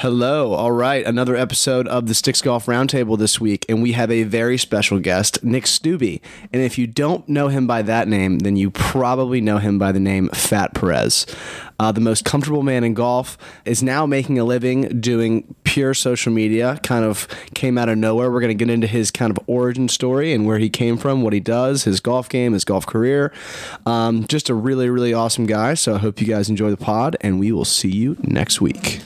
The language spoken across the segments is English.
Hello. All right. Another episode of the Sticks Golf Roundtable this week, and we have a very special guest, Nick Stubbe. And if you don't know him by that name, then you probably know him by the name Fat Perez. Uh, the most comfortable man in golf is now making a living doing pure social media. Kind of came out of nowhere. We're going to get into his kind of origin story and where he came from, what he does, his golf game, his golf career. Um, just a really, really awesome guy. So I hope you guys enjoy the pod, and we will see you next week.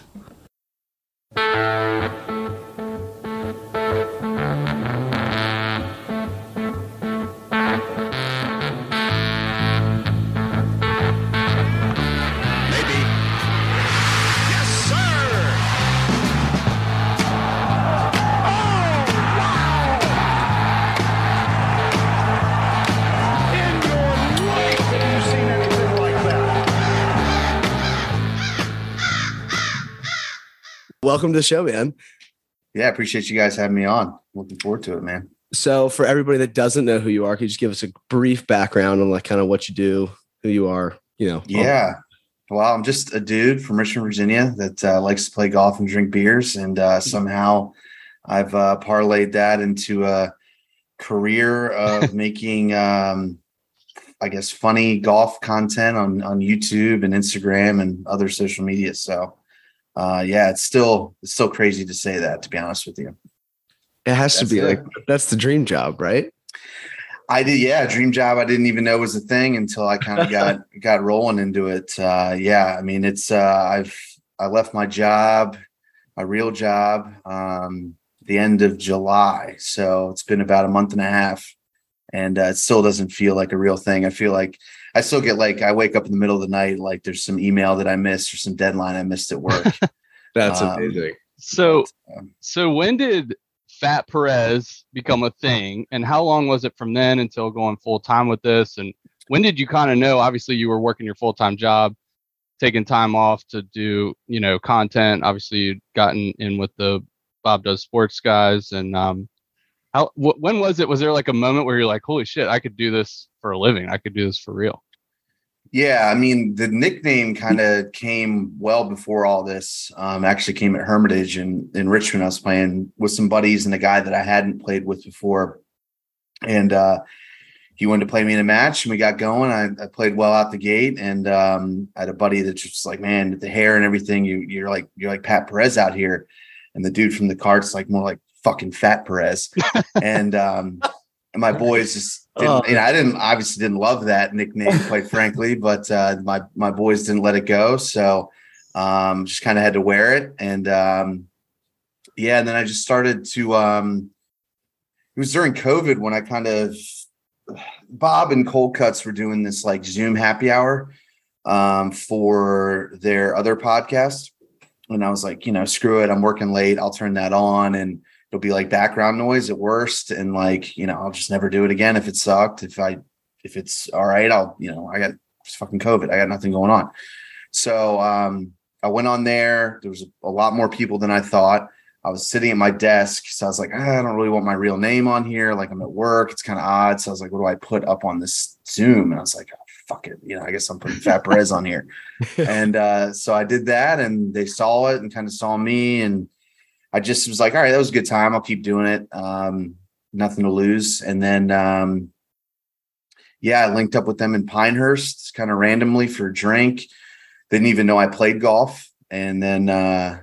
Welcome to the show, man. Yeah, I appreciate you guys having me on. Looking forward to it, man. So, for everybody that doesn't know who you are, can you just give us a brief background on like kind of what you do, who you are? You know, Yeah. Well, I'm just a dude from Richmond, Virginia that uh, likes to play golf and drink beers. And uh, somehow I've uh, parlayed that into a career of making, um, I guess, funny golf content on, on YouTube and Instagram and other social media. So, uh, yeah, it's still it's still crazy to say that, to be honest with you. it has to be it. like that's the dream job, right? I did, yeah. Dream job. I didn't even know was a thing until I kind of got got rolling into it. Uh, yeah, I mean, it's uh, I've I left my job, my real job, um, the end of July. So it's been about a month and a half, and uh, it still doesn't feel like a real thing. I feel like I still get like I wake up in the middle of the night, like there's some email that I missed or some deadline I missed at work. That's Um, amazing. So, Um, so when did Fat Perez become a thing, and how long was it from then until going full time with this? And when did you kind of know? Obviously, you were working your full time job, taking time off to do, you know, content. Obviously, you'd gotten in with the Bob Does Sports guys, and um, how? Wh- when was it? Was there like a moment where you're like, "Holy shit, I could do this for a living. I could do this for real." Yeah, I mean the nickname kind of came well before all this. Um, actually came at Hermitage in in Richmond. I was playing with some buddies and a guy that I hadn't played with before, and uh, he wanted to play me in a match, and we got going. I, I played well out the gate, and um, I had a buddy that's just like, man, the hair and everything, you you're like you're like Pat Perez out here, and the dude from the cart's like more like fucking Fat Perez, and um, and my boys just didn't, Oh. you know, I didn't obviously didn't love that nickname, quite frankly, but uh, my my boys didn't let it go, so um, just kind of had to wear it, and um, yeah, and then I just started to. Um, it was during COVID when I kind of Bob and Cold Cuts were doing this like Zoom happy hour um, for their other podcast, and I was like, you know, screw it, I'm working late, I'll turn that on, and it'll be like background noise at worst and like you know i'll just never do it again if it sucked. If i if it's all right i'll you know i got it's fucking covid. I got nothing going on. So um i went on there. There was a lot more people than i thought. I was sitting at my desk so i was like "Ah, i don't really want my real name on here. Like i'm at work. It's kind of odd. So i was like what do i put up on this zoom? And i was like oh, fuck it. You know i guess i'm putting fat perez on here. And uh so i did that and they saw it and kind of saw me and I just was like, all right, that was a good time. I'll keep doing it. Um, nothing to lose. And then, um, yeah, I linked up with them in Pinehurst kind of randomly for a drink. They didn't even know I played golf. And then uh,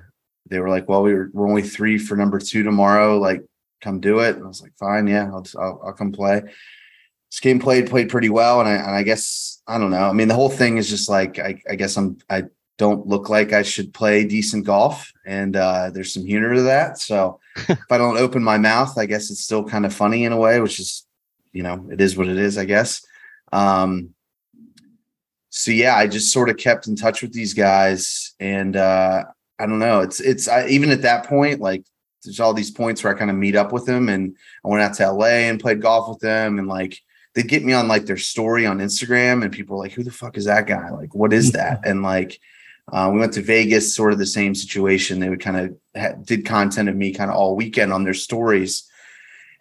they were like, well, we were, we're only three for number two tomorrow. Like, come do it. And I was like, fine. Yeah, I'll, I'll, I'll come play. This game played, played pretty well. And I, and I guess, I don't know. I mean, the whole thing is just like, I, I guess I'm, I don't look like I should play decent golf. And uh, there's some humor to that. So if I don't open my mouth, I guess it's still kind of funny in a way, which is, you know, it is what it is, I guess. Um, so yeah, I just sort of kept in touch with these guys, and uh, I don't know. It's it's I, even at that point, like there's all these points where I kind of meet up with them, and I went out to LA and played golf with them, and like they'd get me on like their story on Instagram, and people were like, "Who the fuck is that guy? Like, what is that?" And like uh, we went to Vegas, sort of the same situation. They would kind of ha- did content of me kind of all weekend on their stories,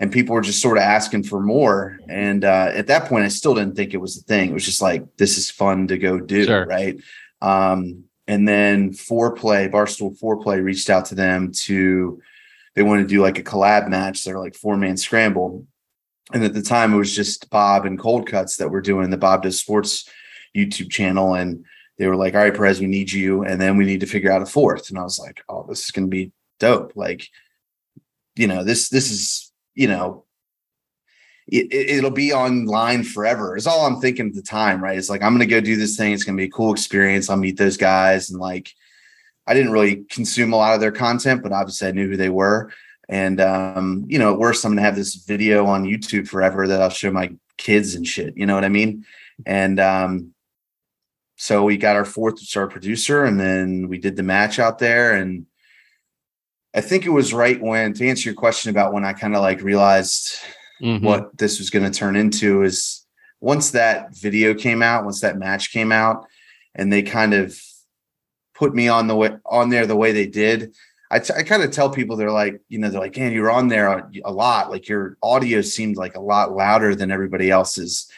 and people were just sort of asking for more. And uh, at that point, I still didn't think it was the thing. It was just like this is fun to go do, Sure. right? Um, and then Foreplay, Barstool Foreplay reached out to them to they wanted to do like a collab match. They're like four man scramble. And at the time it was just Bob and Cold Cuts that were doing the Bob Does Sports YouTube channel. And they were like, all right, Perez, we need you. And then we need to figure out a fourth. And I was like, oh, this is gonna be dope. Like, you know, this this is, you know, it, it'll be online forever. Is all I'm thinking at the time, right? It's like I'm gonna go do this thing. It's gonna be a cool experience. I'll meet those guys, and like, I didn't really consume a lot of their content, but obviously I knew who they were. And um, you know, at worst, I'm gonna have this video on YouTube forever that I'll show my kids and shit. You know what I mean? And um, so we got our fourth star producer, and then we did the match out there, and I think it was right when to answer your question about when I kind of like realized Mhm. what this was going to turn into is once that video came out, once that match came out, and they kind of put me on the way on there the way they did. I, t- I kind of tell people they're like, you know, they're like, man, you're on there a, a lot. Like your audio seemed like a lot louder than everybody else's.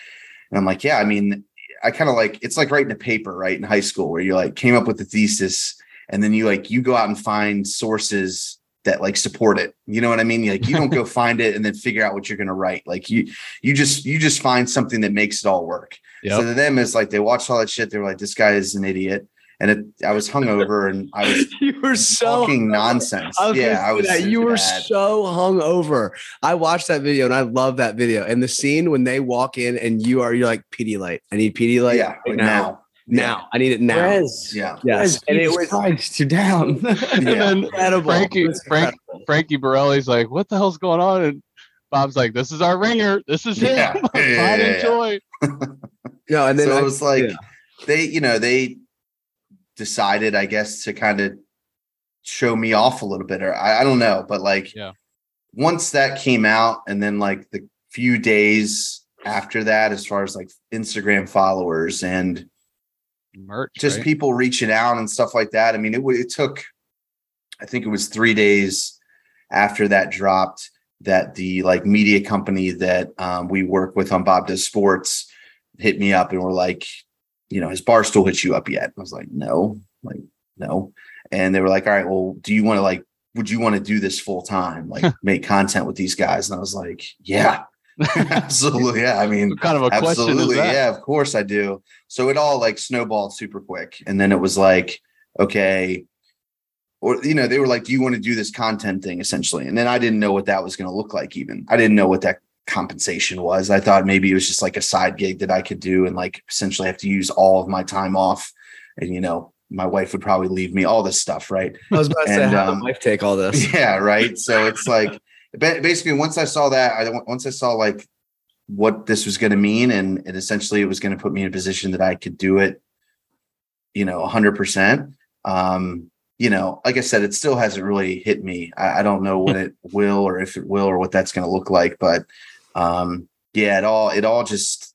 And I'm like, yeah, I mean, I kind of like it's like writing a paper, right, in high school where you like came up with the thesis and then you like you go out and find sources that like support it. You know what I mean? Like you don't go find it and then figure out what you're going to write. Like you you just you just find something that makes it all work. Yep. So to them is like they watched all that shit. They were like, this guy is an idiot. And it, I was hungover and I was you were so talking nonsense. I yeah, yeah, I was. that. You were bad. so hungover. I watched that video and I love that video. And the scene when they walk in and you are, you're like Pedialyte. I need Pedialyte yeah, right like now. now. Now. I need it now. Perez. Yeah. Yes. And it Jesus was Christ, you're down. And then incredible. Frankie, It was Frank, incredible. Frankie Borrelli's like, "What the hell's going on?" And Bob's like, "This is our ringer. This is him. Yeah. Yeah, yeah, Find yeah, and joy." No, and then so I, it was like yeah. they, you know, they decided, I guess, to kind of show me off a little bit, or I, I don't know, but like, Yeah. once that came out, and then like the few days after that, as far as like Instagram followers and Merch, just right? people reaching out and stuff like that. I mean, it, it took, I think it was three days after that dropped that the like media company that um, we work with on Bob Does Sports hit me up and were like, you know, has Barstool hit you up yet? I was like, no, like, no. And they were like, all right, well, do you want to like, would you want to do this full time, like make content with these guys? And I was like, yeah, absolutely. Yeah. I mean, What kind of a question Absolutely. Yeah, of course I do. So it all like snowballed super quick. And then it was like, okay, or you know, they were like, Do you want to do this content thing essentially? And then I didn't know what that was going to look like, even. I didn't know what that compensation was. I thought maybe it was just like a side gig that I could do and like essentially have to use all of my time off. And you know, my wife would probably leave me all this stuff, right? I was about to say, how um, did wife take all this? yeah right so it's like basically once i saw that i once i saw like what this was going to mean and, and essentially it was going to put me in a position that i could do it you know 100% um you know like i said it still hasn't really hit me i, I don't know when it will or if it will or what that's going to look like but um yeah it all it all just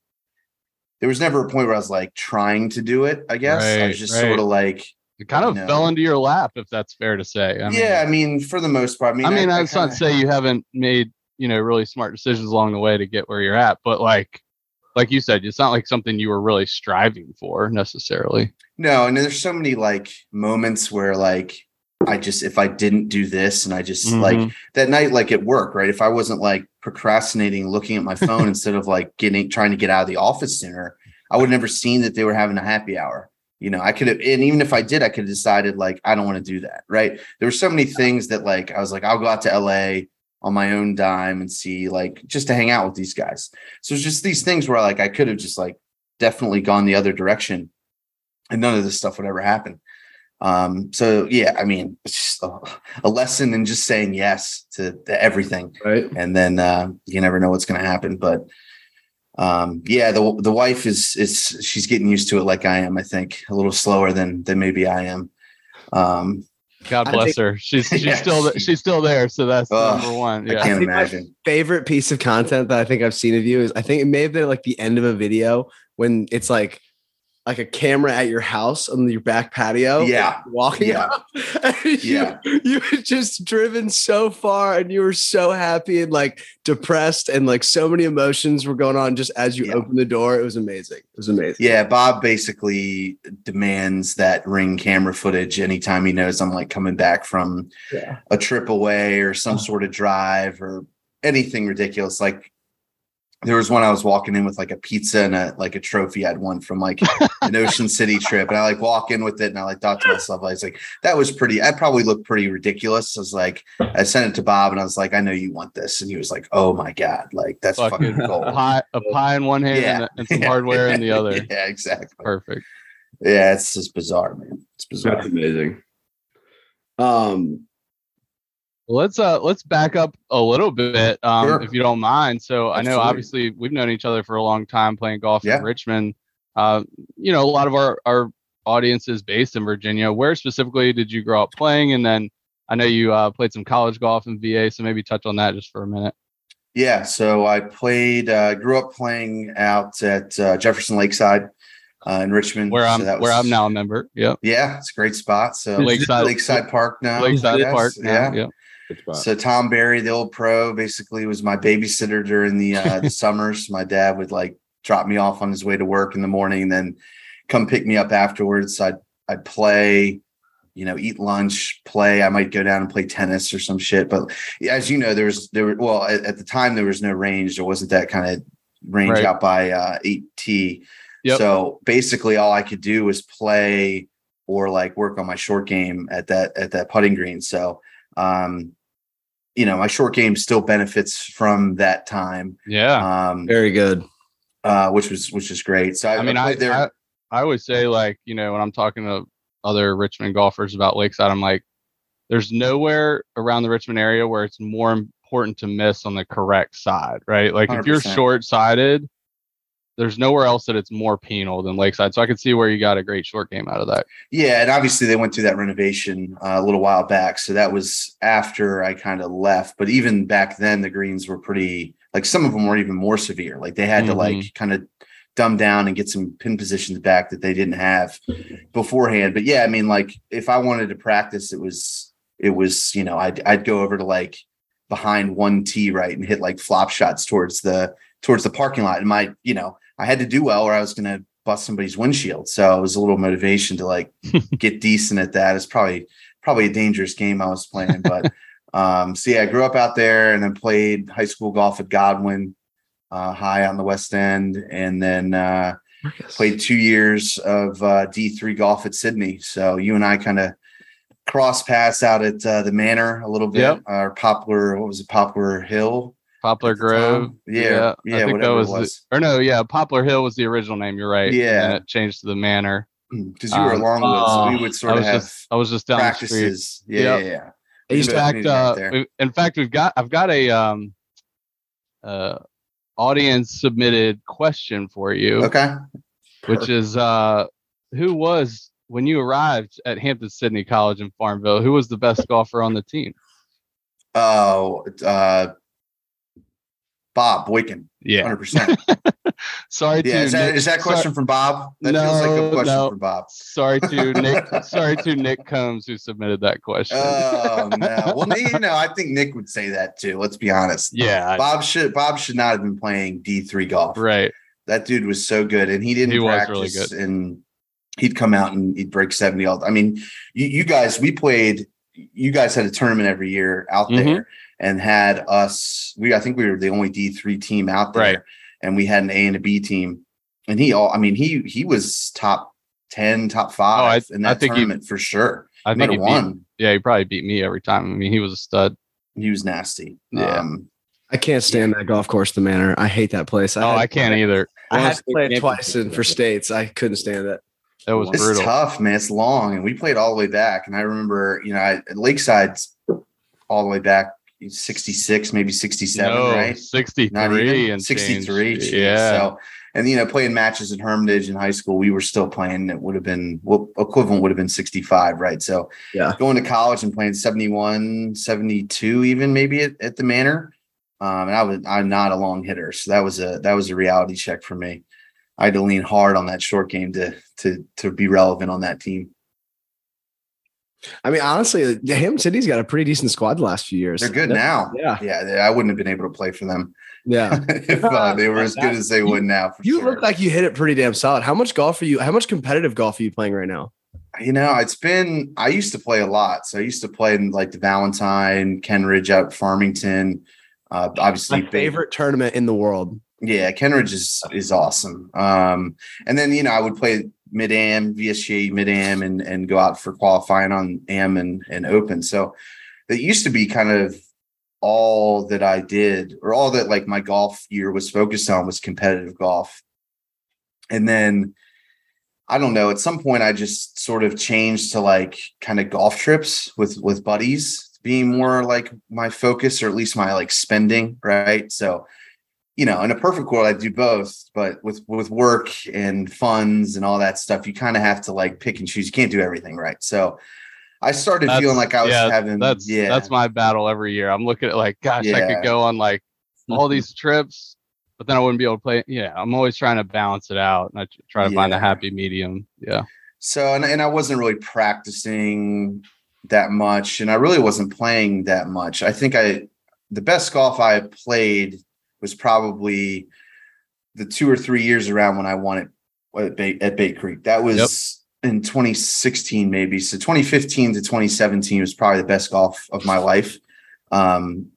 there was never a point where i was like trying to do it i guess i was just right. sort of like It kind of No. fell into your lap, if that's fair to say. I mean, yeah i mean for the most part i mean I mean, I, that's not to say you haven't made you know really smart decisions along the way to get where you're at, but like, like you said, it's not like something you were really striving for necessarily. No, and there's so many like moments where like I just if I didn't do this and I just like Mhm. that night like at work, right? If I wasn't like procrastinating looking at my phone instead of like getting trying to get out of the office sooner, I would have never seen that they were having a happy hour. You know, I could have and even if I did, I could have decided like I don't want to do that, right? There were so many things that like I was like I'll go out to LA on my own dime and see like just to hang out with these guys. So it's just these things where like I could have just like definitely gone the other direction and none of this stuff would ever happen. Um, so yeah, I mean, it's just a, a lesson in just saying yes to, to everything, Right. and then uh, you never know what's going to happen. But um, yeah, the the wife is is she's getting used to it like I am. I think a little slower than than maybe I am. Um, God bless think- her. She's she's Yeah, still she- she's still there, so that's Ugh, number one. I can't think my- imagine. Favorite piece of content that I think I've seen of you is I think it may have been like the end of a video when it's like like a camera at your house on your back patio. Yeah. walking Yeah. up. And you, Yeah. you had just driven so far, and you were so happy and like depressed, and like so many emotions were going on just as you Yeah. opened the door. It was amazing. It was amazing. Yeah, Bob basically demands that ring camera footage anytime he knows I'm like coming back from Yeah. a trip away or some sort of drive or anything ridiculous. Like there was one I was walking in with like a pizza and a like a trophy I'd won from like an Ocean City trip. And I like walk in with it and I like thought to myself, I was like, that was pretty, I probably looked pretty ridiculous. I was like, I sent it to Bob and I was like, I know you want this. And he was like, Oh my God, like that's Fucking fucking gold. Pie, a pie in one hand Yeah. and, and some hardware in the other. yeah, exactly. Perfect. Yeah, it's just bizarre, man. It's bizarre. That's amazing. Um, Well, let's uh let's back up a little bit, um, Sure. if you don't mind. So I know obviously we've known each other for a long time playing golf Yeah. in Richmond. Uh, you know, a lot of our our audience is based in Virginia. Where specifically did you grow up playing? And then I know you uh, played some college golf in VA, so maybe touch on that just for a minute. Yeah, so I played, uh, grew up playing out at uh, Jefferson Lakeside uh, in Richmond. Where I'm that where I'm now a member. Yeah, Yeah, it's a great spot. So Lakeside- Lakeside Park now. Lakeside yes, Park. now, Yeah. Yep. So Tom Barry, the old pro, basically was my babysitter during the uh, the summers. My dad would like drop me off on his way to work in the morning, and then come pick me up afterwards. I'd I'd play, you know, eat lunch, play. I might go down and play tennis or some shit. But as you know, there was there were well at, at the time there was no range. There wasn't that kind of range Right. out by uh, eight T. Yep. So basically, all I could do was play or like work on my short game at that at that putting green. So um you know my short game still benefits from that time Yeah. um very good. uh which was which is great so i, I mean, I, there I I always say like you know when I'm talking to other Richmond golfers about Lakeside, I'm like, there's nowhere around the Richmond area where it's more important to miss on the correct side, right? Like if you're short sided, there's nowhere else that it's more penal than Lakeside. So I could see where you got a great short game out of that. yeah and obviously they went through that renovation uh, a little while back. So that was after i kind of left but even back then the greens were pretty like some of them were even more severe. Like they had to like kind of dumb down and get some pin positions back that they didn't have beforehand. But yeah i mean like if i wanted to practice it was it was you know i'd, I'd go over to like behind one tee right and hit like flop shots towards the towards the parking lot. And my you know i had to do well or i was going to bust somebody's windshield so it was a little motivation to like get decent at that it's probably probably a dangerous game i was playing but um so yeah i grew up out there and then played high school golf at godwin uh high on the west end and then uh played two years of uh, D3 golf at Sydney. So you and I kind of cross paths out at uh, the Manor a little bit, Yep. or Poplar, what was it, Poplar Hill? Poplar Grove. Yeah, yeah, I think that whatever was, the- or no, yeah, Poplar Hill was the original name. You're right. and Yeah. it changed to the Manor. Because you were Um, along with, so we would I sort of was have just I was just down the street. Yeah, Yep. yeah, yeah. I in fact, uh, we- in fact, we've got I've got a um, uh, audience submitted question for you, Okay. which is uh, who was when you arrived at Hampden-Sydney College in Farmville? Who was the best golfer on the team? Oh, uh, Bob Boykin, Yeah, hundred percent. sorry Yeah, to is that Nick, is that sorry- question from Bob? That feels like a question no. from Bob. Sorry to Nick. sorry to Nick Combs who submitted that question. Oh no. Well, you know, I think Nick would say that too. Let's be honest. yeah, Bob should Bob should not have been playing D three golf. right. That dude was so good, and he didn't He practice. really good. And he'd come out and he'd break seventy all. I mean, you, you guys, we played. You guys had a tournament every year out Mhm. there, and had us. We I think we were the only D three team out there, Right. and we had an A and a B team. And he all. I mean, he he was top ten, top five in Oh, I that think he- tournament for sure. I He think might he have beat, won. yeah, he probably beat me every time. I mean, he was a stud. He was nasty. Yeah. Um, I can't stand that golf course, the Manor. I hate that place. Oh, I can't either. I had to play it twice be- in for states. I couldn't stand it. That was It's brutal. tough, man. It's long, and we played all the way back. And I remember, you know, I, at Lakeside's all the way back, sixty six, maybe sixty seven, no, right? 63 Not even and sixty three. change. Yeah. So, and you know, playing matches in Hermitage in high school, we were still playing. It would have been well, equivalent would have been sixty five, right? So, Yeah. going to college and playing 71, 72, even maybe at, at the Manor. Um, and I was I'm not a long hitter, so that was a that was a reality check for me. I had to lean hard on that short game to to to be relevant on that team. I mean, honestly, Hampden-Sydney's got a pretty decent squad the last few years. They're good now. Yeah, Yeah, I wouldn't have been able to play for them yeah. if uh, they were as good as they would now. For You sure. look like you hit it pretty damn solid. How much golf are you? How much competitive golf are you playing right now? you know, it's been I used to play a lot. So I used to play in like the Valentine, Kenridge out Farmington. Uh, obviously, My big- favorite tournament in the world. Yeah, Kenridge is is awesome. Um, and then you know I would play mid am, VSGA mid am, and and go out for qualifying on am and and open. So it used to be kind of all that I did, or all that like my golf year was focused on was competitive golf. And then I don't know, at some point I just sort of changed to like kind of golf trips with with buddies being more like my focus or at least my like spending, right? So you know, in a perfect world, I do both, but with with work and funds and all that stuff, you kind of have to like pick and choose. You can't do everything, right? So I started That's- feeling like I was yeah, having That's yeah, that's my battle every year. I'm looking at like, gosh, I could go on like all these trips, but then I wouldn't be able to play. Yeah, I'm always trying to balance it out, and I try to find a happy medium. Yeah, So and, and I wasn't really practicing that much, and I really wasn't playing that much. I think I the best golf I played was probably the two or three years around when I won it at Bay, at Bay Creek. That was in 2016, maybe. So 2015 to 2017 was probably the best golf of my life. Um,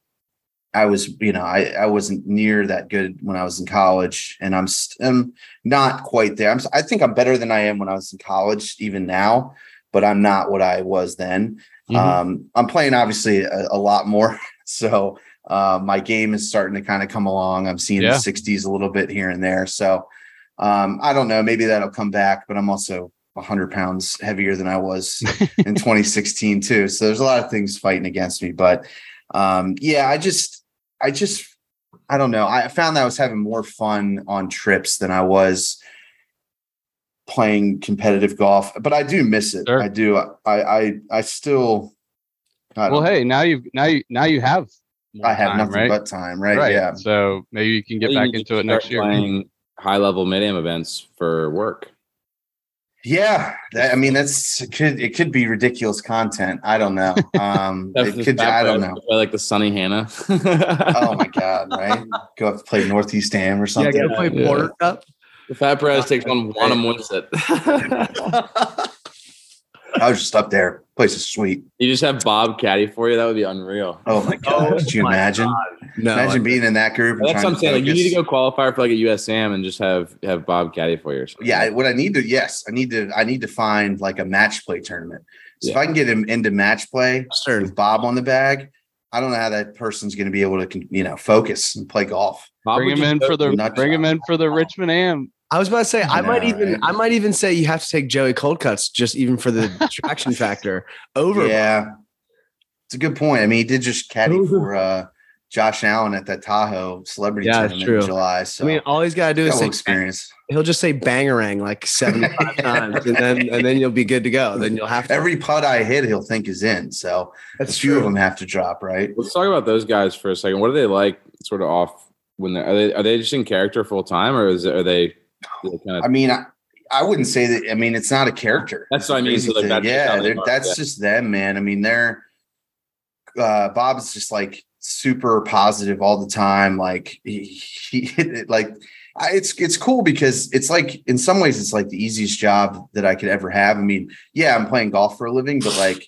I was, you know, I, I wasn't near that good when I was in college, and I'm, st- I'm not quite there. I'm, I think I'm better than I am when I was in college, even now, but I'm not what I was then. Mhm. Um, I'm playing obviously a, a lot more, so uh, my game is starting to kind of come along. I'm seeing Yeah. the 60s a little bit here and there. So um, I don't know. Maybe that'll come back, but I'm also 100 pounds heavier than I was in 2016 too. So there's a lot of things fighting against me. But um, yeah, I just, I just, I don't know. I found that I was having more fun on trips than I was playing competitive golf. But I do miss it. Sure. I do. I, I, I still. I well, don't- hey, now you've now you now you have. More I have time, nothing right? but time, right? right. Yeah. So maybe you can get You back into it next year. Playing high level mid am events for work. Yeah, that, I mean that's it could it could be ridiculous content. I don't know. Um, That's it the could. fat I don't know. like the Sunnehanna. Oh my god! Right? Go up to play Northeast Dam or something. Yeah, something. gotta play Yeah. Porter Cup. The Fat Perez takes one, one and wins it. I was just up there. Place is sweet. you just have Bob caddy for you. That would be unreal. Oh my oh god! Could you my imagine? No, imagine being in that group. That's what I'm saying. Like you need to go qualify for like a USAM and just have have Bob caddy for you. Or something. Yeah, what I need to yes, I need to I need to find like a match play tournament. So if I can get him into match play Stern. with Bob on the bag, I don't know how that person's going to be able to you know focus and play golf. Bob Bring him in for the nut bring him in for the Richmond Am. I was about to say I I might even right? I might even say you have to take Joey Coldcuts just even for the traction factor over. Yeah, it's a good point. I mean, he did just caddy for uh, Josh Allen at that Tahoe Celebrity Yeah, Tournament true. in July. So I mean, all he's got to do is say experience. he'll just say bangerang like seventy five times, and then and then you'll be good to go. Then you'll have to. Every putt I hit, he'll think is in. So That's a few of them have to drop, right? Let's talk about those guys for a second. What are they like, sort of off when they're are they are they just in character full time, or is are they, kind I mean, I, I wouldn't say that. I mean, it's not a character. That's what I mean, so, like, that's thing. just how yeah, that's yeah. just them, man. I mean, they're uh, Bob's just like super positive all the time. Like he, he like I, it's it's cool because it's like in some ways it's like the easiest job that I could ever have. I mean, yeah, I'm playing golf for a living, but like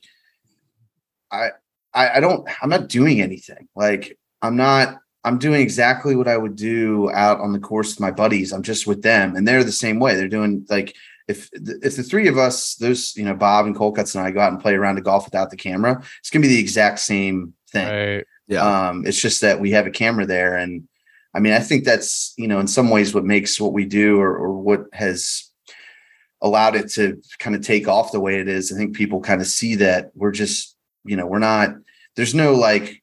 I I, I don't I'm not doing anything. Like I'm not I'm doing exactly what I would do out on the course with my buddies. I'm just with them, and they're the same way. They're doing like if if the three of us, there's you know Bob and Cold Cuts and I go out and play around of golf without the camera, it's gonna be the exact same thing. Right. Yeah. Um, it's just that we have a camera there, and I mean, I think that's you know in some ways what makes what we do or, or what has allowed it to kind of take off the way it is. I think people kind of see that we're just you know we're not. There's no like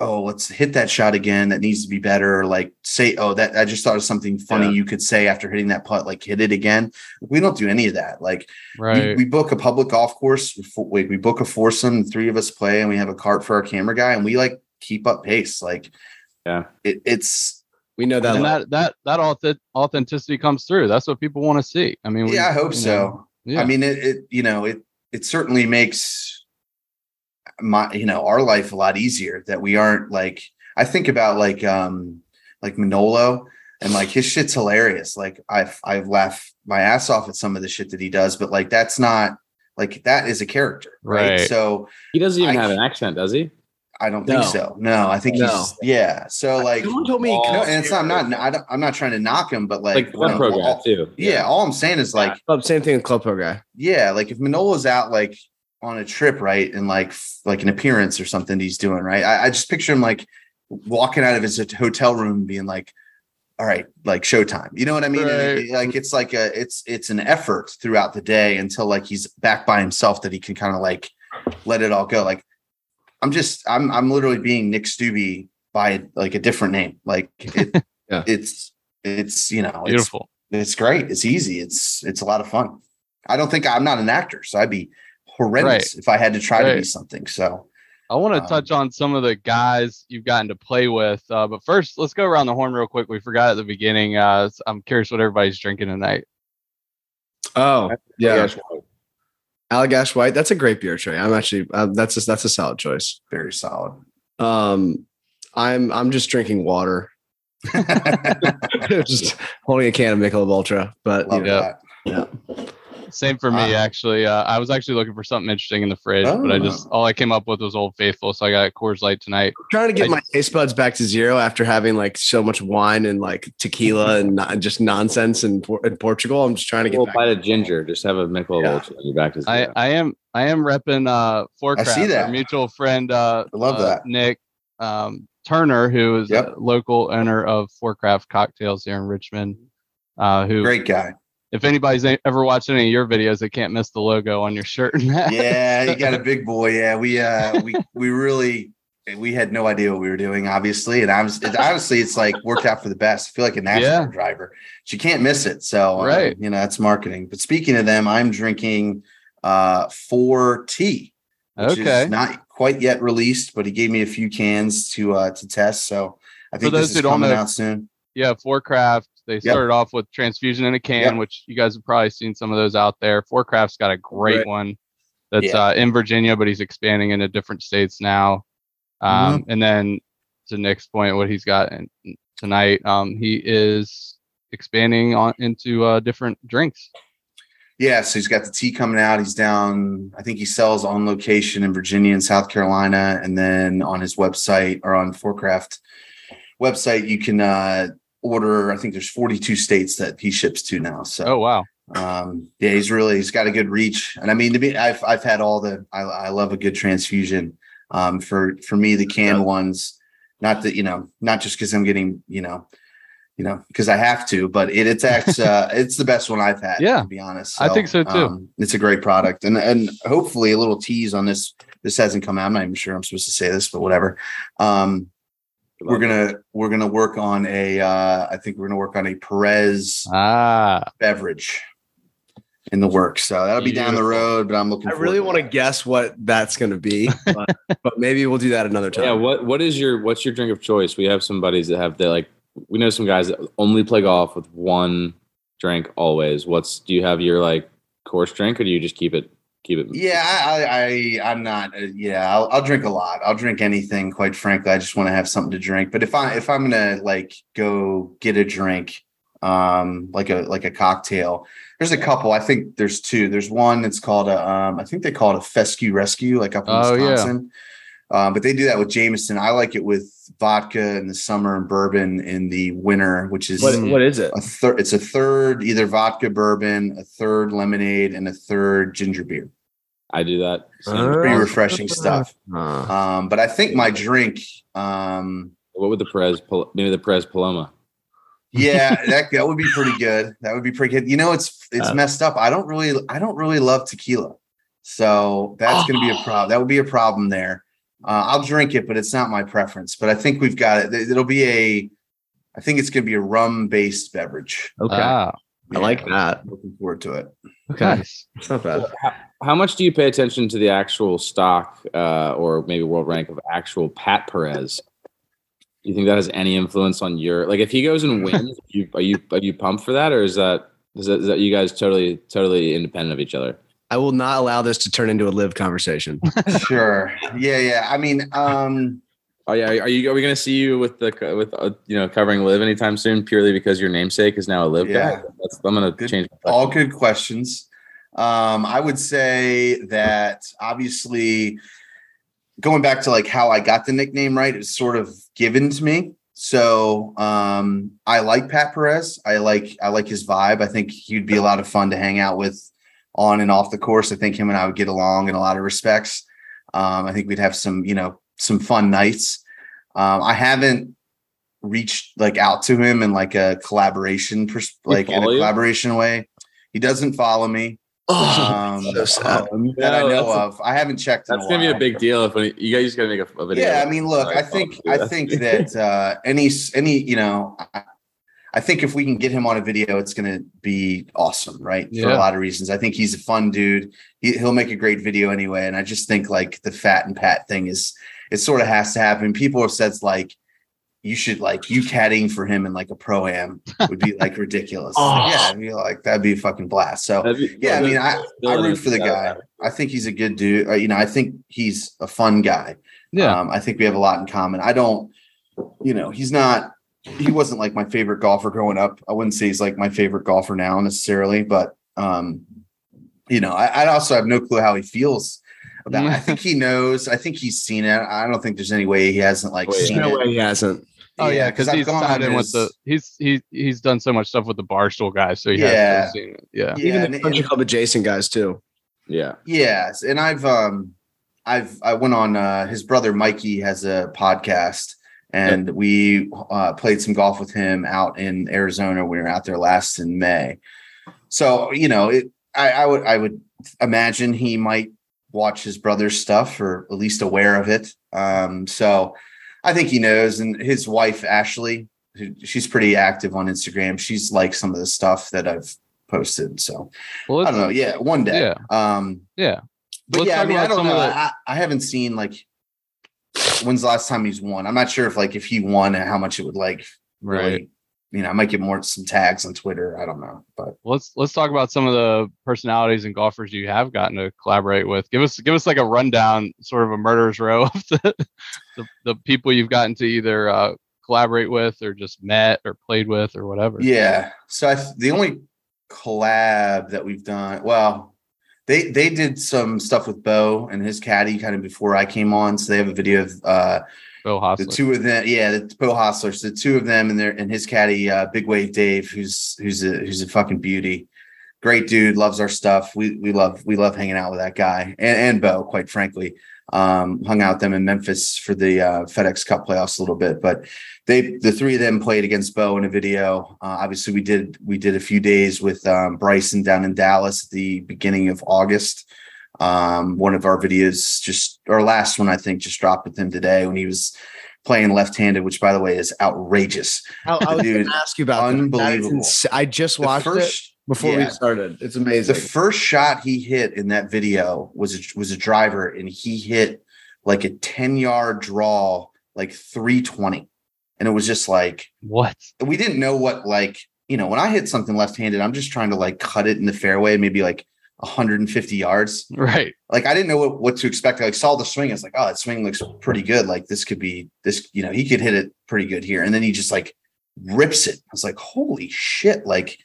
oh, let's hit that shot again. That needs to be better. Or like say, oh, that I just thought of something funny Yeah. you could say after hitting that putt, like hit it again. We don't do any of that. Like we, Right. we book a public golf course. We, we we book a foursome, three of us play, and we have a cart for our camera guy, and we like keep up pace. Like, Yeah. it, it's We know that. and that that that auth- authenticity comes through. That's what people want to see. I mean, we- Yeah, I hope so. know, yeah. I mean, it, it you know it it certainly makes my you know our life a lot easier that we aren't like I think about like um like Manolo and like his shit's hilarious. Like I've I've laughed my ass off at some of the shit that he does, but like that's not like that is a character, right? Right. So He doesn't even I- have an accent, does he? I don't think so. No, I think No. he's yeah. So like Someone told me. he no, and it's not, I'm not I don't, I'm not trying to knock him, but like, Like you one know, program too. yeah, all I'm saying is like Oh, same thing with Club Pro guy. yeah, like if Manolo's out like on a trip, right, and like like an appearance or something he's doing, right? I, I just picture him like walking out of his hotel room, being like, "All right, like showtime." You know what I mean? And it- like it's like a it's it's an effort throughout the day until like he's back by himself that he can kind of like let it all go. Like I'm just I'm I'm literally being Nick Stubbe by like a different name. Like it, Yeah. it's it's you know it's beautiful. it's great. It's easy. It's it's a lot of fun. I don't think I'm not an actor, so I'd be horrendous if I had to try to be something. So I want to Um, touch on some of the guys you've gotten to play with, uh, but first, let's go around the horn real quick. We forgot at the beginning. Uh, s- I'm curious what everybody's drinking tonight. Oh yeah, Gosh, Allagash White. That's a great beer, Trey. I'm actually uh, that's a, that's a solid choice. very solid. Um, I'm I'm just drinking water, just holding a can of Michelob Ultra. But you Love know, that. Same for me, Uh, actually. Uh, I was actually looking for something interesting in the fridge, but I just all I came up with was Old Faithful, so I got Coors Light tonight. trying to get I- my taste buds back to zero after having like so much wine and like tequila and not, just nonsense in, in Portugal. I'm just trying to A get little bite of ginger. Just have a Michelob Yeah. Ultra. You're back to I, zero. I I am I am repping uh Forecraft, see that. our mutual friend uh I love uh, that. Nick um Turner, who is Yep. a local owner of Forecraft Cocktails here in Richmond. Uh who Great guy. If anybody's ever watched any of your videos, they can't miss the logo on your shirt. Yeah, you got a big boy. Yeah, we uh we we really we had no idea what we were doing, obviously, and I was it, honestly, it's like worked out for the best. I feel like a NASCAR Yeah. driver. But you can't miss it. So uh, Right. you know that's marketing. But speaking of them, I'm drinking uh four tea, which Okay. is not quite yet released, but he gave me a few cans to uh to test. So I think those this is coming know- out soon. yeah, Forecraft. They started off with transfusion in a can, Yep. which you guys have probably seen some of those out there. Forecraft's got a great Right. one that's Yeah. uh, in Virginia, but he's expanding into different states now. Mm-hmm. Um, And then to Nick's point, what he's got in, tonight, um, he is expanding on into uh, different drinks. Yeah, so he's got the tea coming out. He's down, I think he sells on location in Virginia and South Carolina. And then on his website or on Forecraft website, you can uh order, I think there's 42 states that he ships to now. So Oh wow, um yeah he's really he's got a good reach and i mean to be i've i've had all the i, I love a good transfusion um for for me the canned ones not that you know not just because i'm getting you know you know because i have to but it it's actually uh it's the best one i've had Yeah. to be honest I think so, too. um, it's a great product and and hopefully a little tease on this this hasn't come out i'm not even sure i'm supposed to say this but whatever um we're gonna we're gonna work on a uh i think we're gonna work on a perez ah, beverage in the works. So that'll be down the road, but I'm looking. I really want to guess what that's going to be, but, but maybe we'll do that another time. Yeah, what what is your what's your drink of choice? We have some buddies that have the like we know some guys that only play golf with one drink always. What's do you have your like course drink or do you just keep it keep it Yeah, I, I, I I'm not. Uh, yeah, I'll, I'll drink a lot. I'll drink anything. Quite frankly, I just want to have something to drink. But if I if I'm gonna like go get a drink, um, like a like a cocktail, there's a couple. I think there's two. There's one that's called a um, I think they call it a fescue rescue, like up in Oh, yeah. Wisconsin. Um, but they do that with Jameson. I like it with vodka in the summer and bourbon in the winter, which is What, what is it? a third. It's a third either vodka bourbon, a third lemonade, and a third ginger beer. I do that. Same. Uh, Pretty refreshing stuff. Uh, Um, but I think my drink, um, what would the Perez maybe the Perez Paloma? yeah, that that would be pretty good. That would be pretty good. You know, it's it's Uh, messed up. I don't really, I don't really love tequila, so that's going to be a problem. That would be a problem there. Uh, I'll drink it, but it's not my preference. But I think we've got it. It'll be a, I think it's going to be a rum based beverage. okay. Ah, I like that. Looking forward to it. Okay. nice. It's not bad. How, how much do you pay attention to the actual stock uh, or maybe world rank of actual Pat Perez? Do you think that has any influence on your like if he goes and wins? you, are you are you pumped for that, or is that is that, is that you guys totally totally independent of each other? I will not allow this to turn into a live conversation. sure. Yeah, yeah. I mean, um, Oh yeah, are you? Are we going to see you with the with uh, you know covering live anytime soon? Purely because your namesake is now a live Yeah. guy. That's, I'm going to change. My all good questions. Um, I would say that obviously going back to like how I got the nickname right, it's sort of given to me. So um, I like Pat Perez. I like I like his vibe. I think he'd be a lot of fun to hang out with on and off the course. I think him and I would get along in a lot of respects. Um, I think we'd have some, you know, some fun nights. Um, I haven't reached like out to him in like a collaboration, pers- like in a follow you? collaboration way. He doesn't follow me um, so sad. that I know of. I haven't checked. in That's gonna be a big deal if when you guys just gotta make a, a video. Yeah, I mean, look, I think. I think that uh, any any you know, I, I think if we can get him on a video, it's going to be awesome, right? For a lot of reasons. I think he's a fun dude. He, he'll make a great video anyway, and I just think like the fat and pat thing is it sort of has to happen. People have said like you should like you caddying for him in like a pro am would be like ridiculous. Oh. Yeah, I'd be like that'd be a fucking blast. So be- yeah, I mean, I, I root for the guy. guy. I think he's a good dude. Uh, you know, I think he's a fun guy. Yeah. Um, I think we have a lot in common. I don't, you know, he's not, he wasn't like my favorite golfer growing up. I wouldn't say he's like my favorite golfer now necessarily, but, um, you know, I, I also have no clue how he feels about. I think he knows. I think he's seen it. I don't think there's any way he hasn't like Oh, yeah. seen no it. way he hasn't. Oh yeah, because I've he's gone tied on in with the he's he he's done so much stuff with the barstool guys, so he Yeah. has seen it. Yeah. Yeah, Even and- the country and- club adjacent guys too. Yeah. Yes, and I've um I've I went on uh his brother Mikey has a podcast and we uh played some golf with him out in Arizona. when We were out there last in May. So, you know, it I, I would I would imagine he might watch his brother's stuff or at least aware of it. Um so I think he knows and his wife Ashley who- she's pretty active on Instagram. She's like some of the stuff that I've posted. So Well, I don't know. Yeah, one day. Yeah. Um yeah. but Let's yeah, I mean, I don't know. the- I, I haven't seen like when's the last time he's won. I'm not sure if like if he won and how much it would like really. You know, I might get more some tags on Twitter. I don't know, but Let's let's talk about some of the personalities and golfers you have gotten to collaborate with. Give us give us like a rundown, sort of a murderer's row of the the, the people you've gotten to either uh, collaborate with or just met or played with or whatever. yeah. So I, the only collab that we've done, well, they they did some stuff with Beau and his caddy kind of before I came on. So they have a video of uh Bill the two of them, yeah, the Beau Hosslers, the two of them and their and his caddy, uh, Big Wave Dave, who's who's a who's a fucking beauty, great dude, loves our stuff. We we love we love hanging out with that guy and and Beau, quite frankly. Um, hung out with them in Memphis for the uh, FedEx Cup playoffs a little bit, but they the three of them played against Bo in a video. Uh, obviously, we did we did a few days with um, Bryson down in Dallas at the beginning of August. Um, one of our videos just our last one I think just dropped with him today when he was playing left-handed, which by the way is outrageous. I, I was Dude, going to ask you about that. That is unbelievable. ins- I just The watched it before yeah. we started. It's amazing. the first shot he hit in that video was a, was a driver, and he hit like a 10 yard draw, like 320. And it was just like What? we didn't know what like you know when I hit something left-handed, I'm just trying to like cut it in the fairway, maybe like 150 yards. Right. Like I didn't know what, what to expect. I like saw the swing. I was like, oh, that swing looks pretty good. Like this could be this, you know, he could hit it pretty good here. And then he just like rips it. I was like, holy shit! Like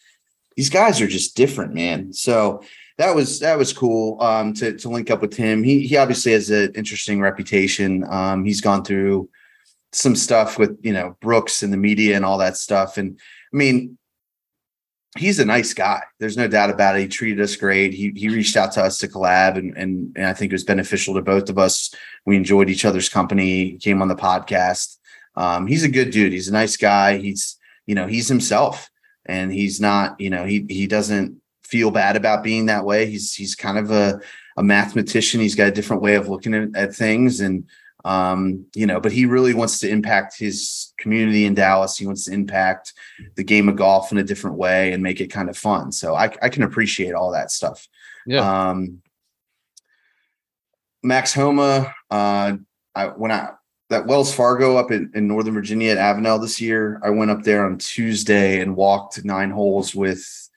these guys are just different, man. So that was that was cool um, to to link up with him. He he obviously has an interesting reputation. Um, he's gone through some stuff with you know Brooks and the media and all that stuff. And I mean, he's a nice guy. There's no doubt about it. He treated us great. He he reached out to us to collab, and and, and I think it was beneficial to both of us. We enjoyed each other's company. He came on the podcast. Um, he's a good dude. He's a nice guy. He's you know he's himself, and he's not you know he he doesn't feel bad about being that way. He's he's kind of a a mathematician. He's got a different way of looking at, at things, and um, you know, but he really wants to impact his community in Dallas. He wants to impact the game of golf in a different way and make it kind of fun. So I, I can appreciate all that stuff. Yeah. Um, Max Homa, uh, I, when I, that Wells Fargo up in, in Northern Virginia at Avenel this year. I went up there on Tuesday and walked nine holes with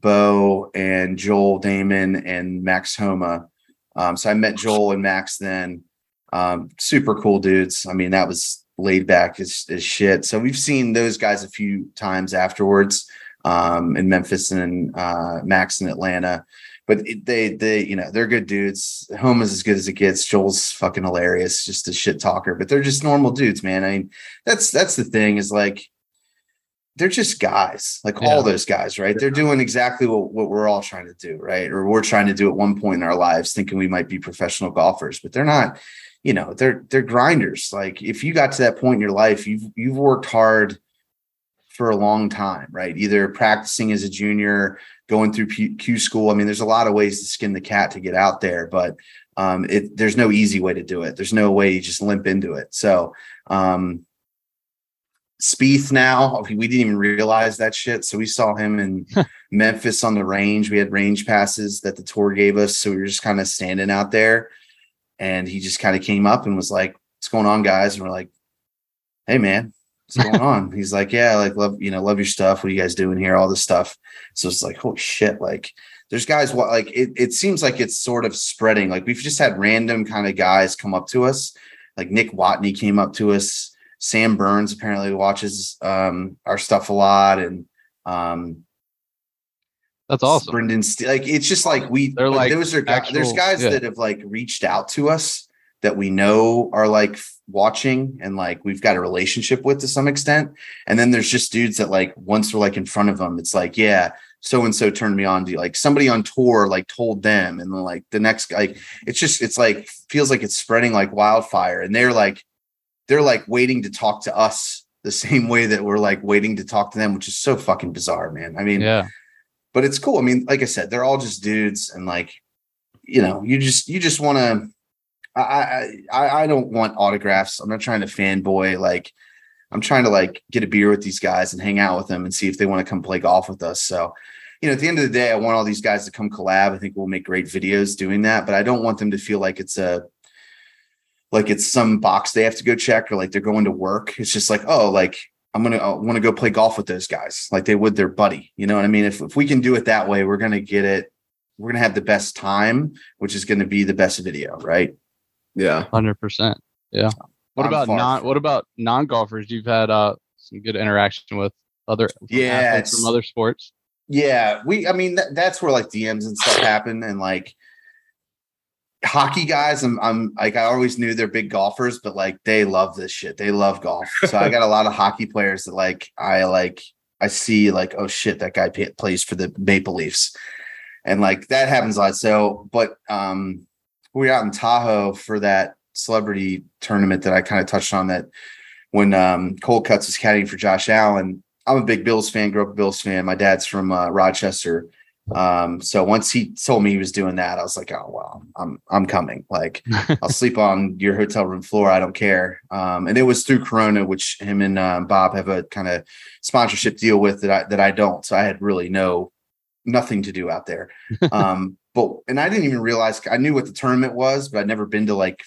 Beau and Joel Dahmen and Max Homa. Um, so I met Joel and Max then. Um, super cool dudes. I mean, that was laid back as, as shit. So we've seen those guys a few times afterwards um, in Memphis and uh, Max in Atlanta. But they, they, you know, they're good dudes. Homa is as good as it gets. Joel's fucking hilarious, just a shit talker. But they're just normal dudes, man. I mean, that's that's the thing is like they're just guys, like all those guys, right? They're doing exactly what, what we're all trying to do, right? Or we're trying to do at one point in our lives, thinking we might be professional golfers, but they're not, you know, they're they're grinders. Like if you got to that point in your life, you've you've worked hard for a long time, right? Either practicing as a junior, going through Q, Q school. I mean, there's a lot of ways to skin the cat to get out there, but um, it there's no easy way to do it. There's no way you just limp into it. So um Spieth now, we didn't even realize that shit. So we saw him in Memphis on the range. We had range passes that the tour gave us. So we were just kind of standing out there. And he just kind of came up and was like, What's going on, guys? And we're like, Hey man, what's going on? He's like, Yeah, like love, you know, love your stuff. What are you guys doing here? All this stuff. So it's like, holy shit, like there's guys what like it, it seems like it's sort of spreading. Like we've just had random kind of guys come up to us. Like Nick Watney came up to us. Sam Burns apparently watches um, our stuff a lot, and um, That's awesome. Brendan, Ste- like it's just like we. They're like those are guys, there's guys yeah. that have like reached out to us that we know are like watching and like we've got a relationship with to some extent, and then there's just dudes that like once we're like in front of them, it's like yeah. So and so turned me on to like somebody on tour like told them, and then like the next like it's just it's like feels like it's spreading like wildfire, and they're like they're like waiting to talk to us the same way that we're like waiting to talk to them, which is so fucking bizarre, man. I mean, Yeah. but it's cool. I mean, like I said, they're all just dudes, and like, you know, you just you just want to. I, I I I don't want autographs. I'm not trying to fanboy. Like, I'm trying to like get a beer with these guys and hang out with them and see if they want to come play golf with us. So, you know, at the end of the day, I want all these guys to come collab. I think we'll make great videos doing that, but I don't want them to feel like it's a like it's some box they have to go check or like they're going to work. It's just like, oh, like I'm gonna want to go play golf with those guys, like they would their buddy. You know what I mean? If if we can do it that way, we're gonna get it. We're gonna have the best time, which is gonna be the best video, right? Yeah. Hundred percent. Yeah. What I'm about non? from- What about non golfers? You've had uh some good interaction with other Yeah, from other sports. Yeah, we. I mean, that, that's where like DMs and stuff happen, and like hockey guys. I'm, I'm like, I always knew they're big golfers, but like they love this shit. They love golf. So I got a lot of hockey players that like I like. I see like, oh shit, that guy pa- plays for the Maple Leafs, and like that happens a lot. So, but um, we were out in Tahoe for that celebrity tournament that I kind of touched on that when um Cold Cuts was caddying for Josh Allen. I'm a big Bills fan, grew up a Bills fan. My dad's from uh, Rochester. Um, so once he told me he was doing that, I was like, oh well, I'm I'm coming. Like I'll sleep on your hotel room floor. I don't care. Um, and it was through Corona, which him and um, Bob have a kind of sponsorship deal with that I that I don't. So I had really no nothing to do out there. Um, but and I didn't even realize I knew what the tournament was, but I'd never been to like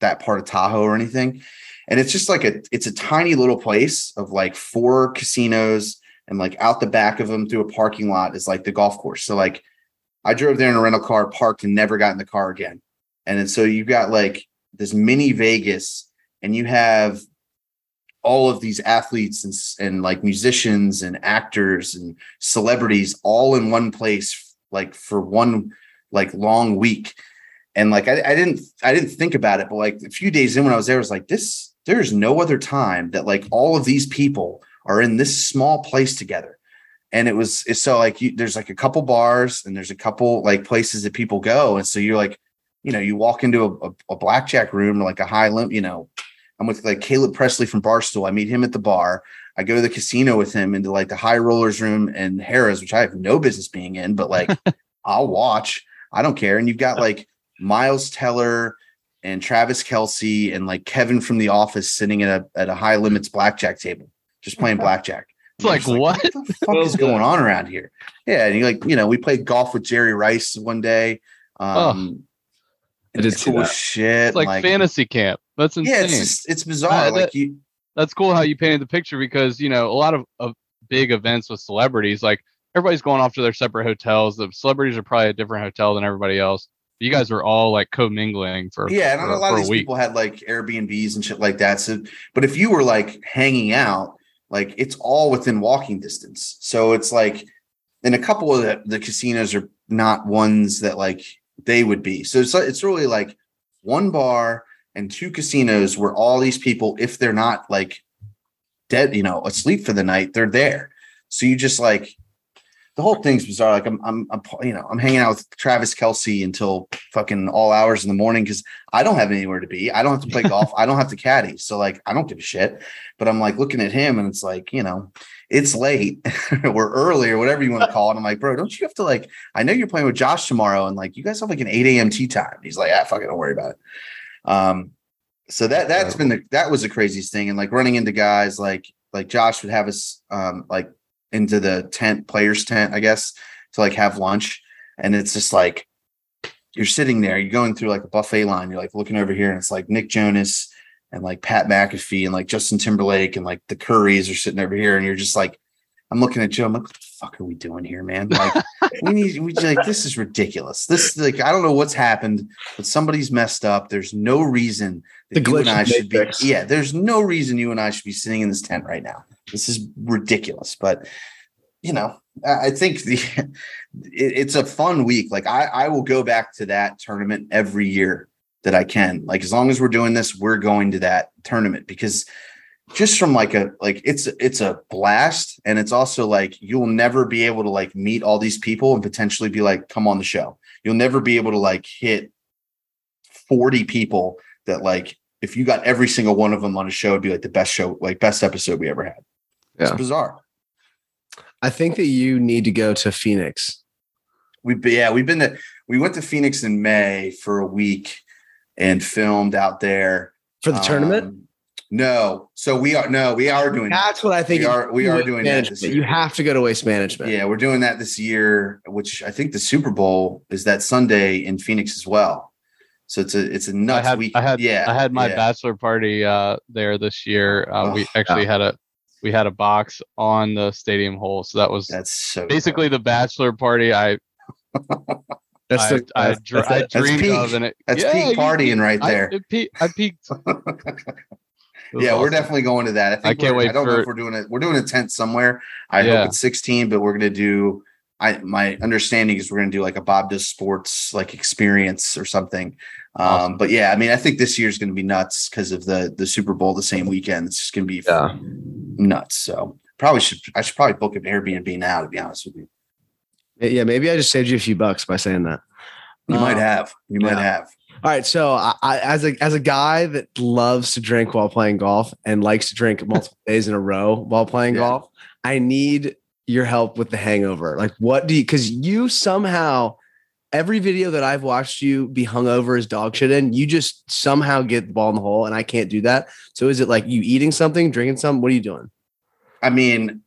that part of Tahoe or anything. And it's just like a it's a tiny little place of like four casinos and like out the back of them through a parking lot is like the golf course. So like I drove there in a rental car, parked, and never got in the car again. And then so you've got like this mini Vegas, and you have all of these athletes and, and like musicians and actors and celebrities all in one place, like for one like long week. And like I, I didn't I didn't think about it, but like a few days in when I was there, I was like, this there's no other time that like all of these people are in this small place together. And it was it's so like you, there's like a couple bars and there's a couple like places that people go. And so you're like you know you walk into a, a, a blackjack room or like a high limit you know i'm with like caleb pressley from barstool. I meet him at the bar. I go to the casino with him into like the high rollers room and harrah's which i have no business being in but like i'll watch. I don't care. And you've got like miles teller and travis kelce and like kevin from the office sitting at a, at a high limits blackjack table just playing blackjack It's like, You're what? the fuck is going on around here? Yeah, and you like, you know, we played golf with Jerry Rice one day. Um I did it's cool that. shit. It's like, like fantasy camp. That's insane. yeah, it's just it's bizarre. Uh, like you, That's cool how you painted the picture because you know a lot of, of big events with celebrities, like everybody's going off to their separate hotels. The celebrities are probably a different hotel than everybody else. You guys were all like commingling for yeah, and for, a lot of a these week. people had like Airbnbs and shit like that. So, but if you were like hanging out, like it's all within walking distance. So it's like, and a couple of the, the casinos are not ones that like they would be. So it's it's really like one bar and two casinos where all these people, if they're not like dead, you know, asleep for the night, they're there. So you just like the whole thing's bizarre. Like I'm, I'm, I'm, you know, I'm hanging out with Travis Kelce until fucking all hours in the morning because I don't have anywhere to be. I don't have to play golf. I don't have to caddy. So like, I don't give a shit. But I'm like looking at him, and it's like, you know, it's late or early or whatever you want to call it. I'm like, bro, don't you have to like? I know you're playing with Josh tomorrow, and like, you guys have like an 8 a.m. tea time. He's like, ah, fuck it, don't worry about it. Um, so that that's been the that was the craziest thing, and like running into guys like like Josh would have us um like into the tent players tent, I guess, to like have lunch. And it's just like you're sitting there, you're going through like a buffet line, you're like looking over here, and it's like Nick Jonas and like Pat McAfee and like Justin Timberlake and like the Currys are sitting over here, and you're just like, I'm looking at you, I'm like, what the fuck are we doing here, man? Like, we need we just, like this is ridiculous. This like I don't know what's happened, but somebody's messed up. There's no reason that The you and I should be yeah, there's no reason you and I should be sitting in this tent right now. This is ridiculous. But you know, I think the it, it's a fun week. Like I, I will go back to that tournament every year that I can. Like as long as we're doing this, we're going to that tournament because just from like a like it's it's a blast and it's also like you'll never be able to like meet all these people and potentially be like come on the show. You'll never be able to like hit 40 people that like if you got every single one of them on a show it'd be like the best show like best episode we ever had. It's bizarre. I think that you need to go to Phoenix. We've been, yeah, we've been to, we went to Phoenix in May for a week and filmed out there For the tournament? Um, No, so we are no, we are doing that. That's what I think. We are- we are doing that this year. You have to go to waste management. Yeah, we're doing that this year, which I think the Super Bowl is that Sunday in Phoenix as well. So it's a it's a nuts had, week. I had, yeah, I had my yeah. bachelor party uh, there this year. Uh, we Oh, actually had a, we had a box on the stadium hole, so that was That's so basically the bachelor party I, That's I, the I, that's- dr- that's I dreamed peak. of, and it, That's yeah, peak you- partying right I- there. I peaked. It was yeah, we're definitely going to that. I think I can't we're- I wait don't know if we're doing it. We're doing a tent somewhere. I Yeah. hope it's 16, but we're gonna do. I my understanding is we're gonna do like a Bob does sports like experience or something. Um, but yeah, I mean, I think this year's gonna be nuts because of the the Super Bowl the same weekend. It's just gonna be Yeah. nuts. So probably should I should probably book an Airbnb now to be honest with you. Yeah, maybe I just saved you a few bucks by saying that. You might Uh, have. You might have. All right, so I, I, as a as a guy that loves to drink while playing golf and likes to drink multiple days in a row while playing Yeah. golf, I need your help with the hangover. Like, what do you? Because you somehow every video that I've watched you be hungover as dog shit in, you just somehow get the ball in the hole, and I can't do that. So is it like you eating something, drinking something? What are you doing? I mean,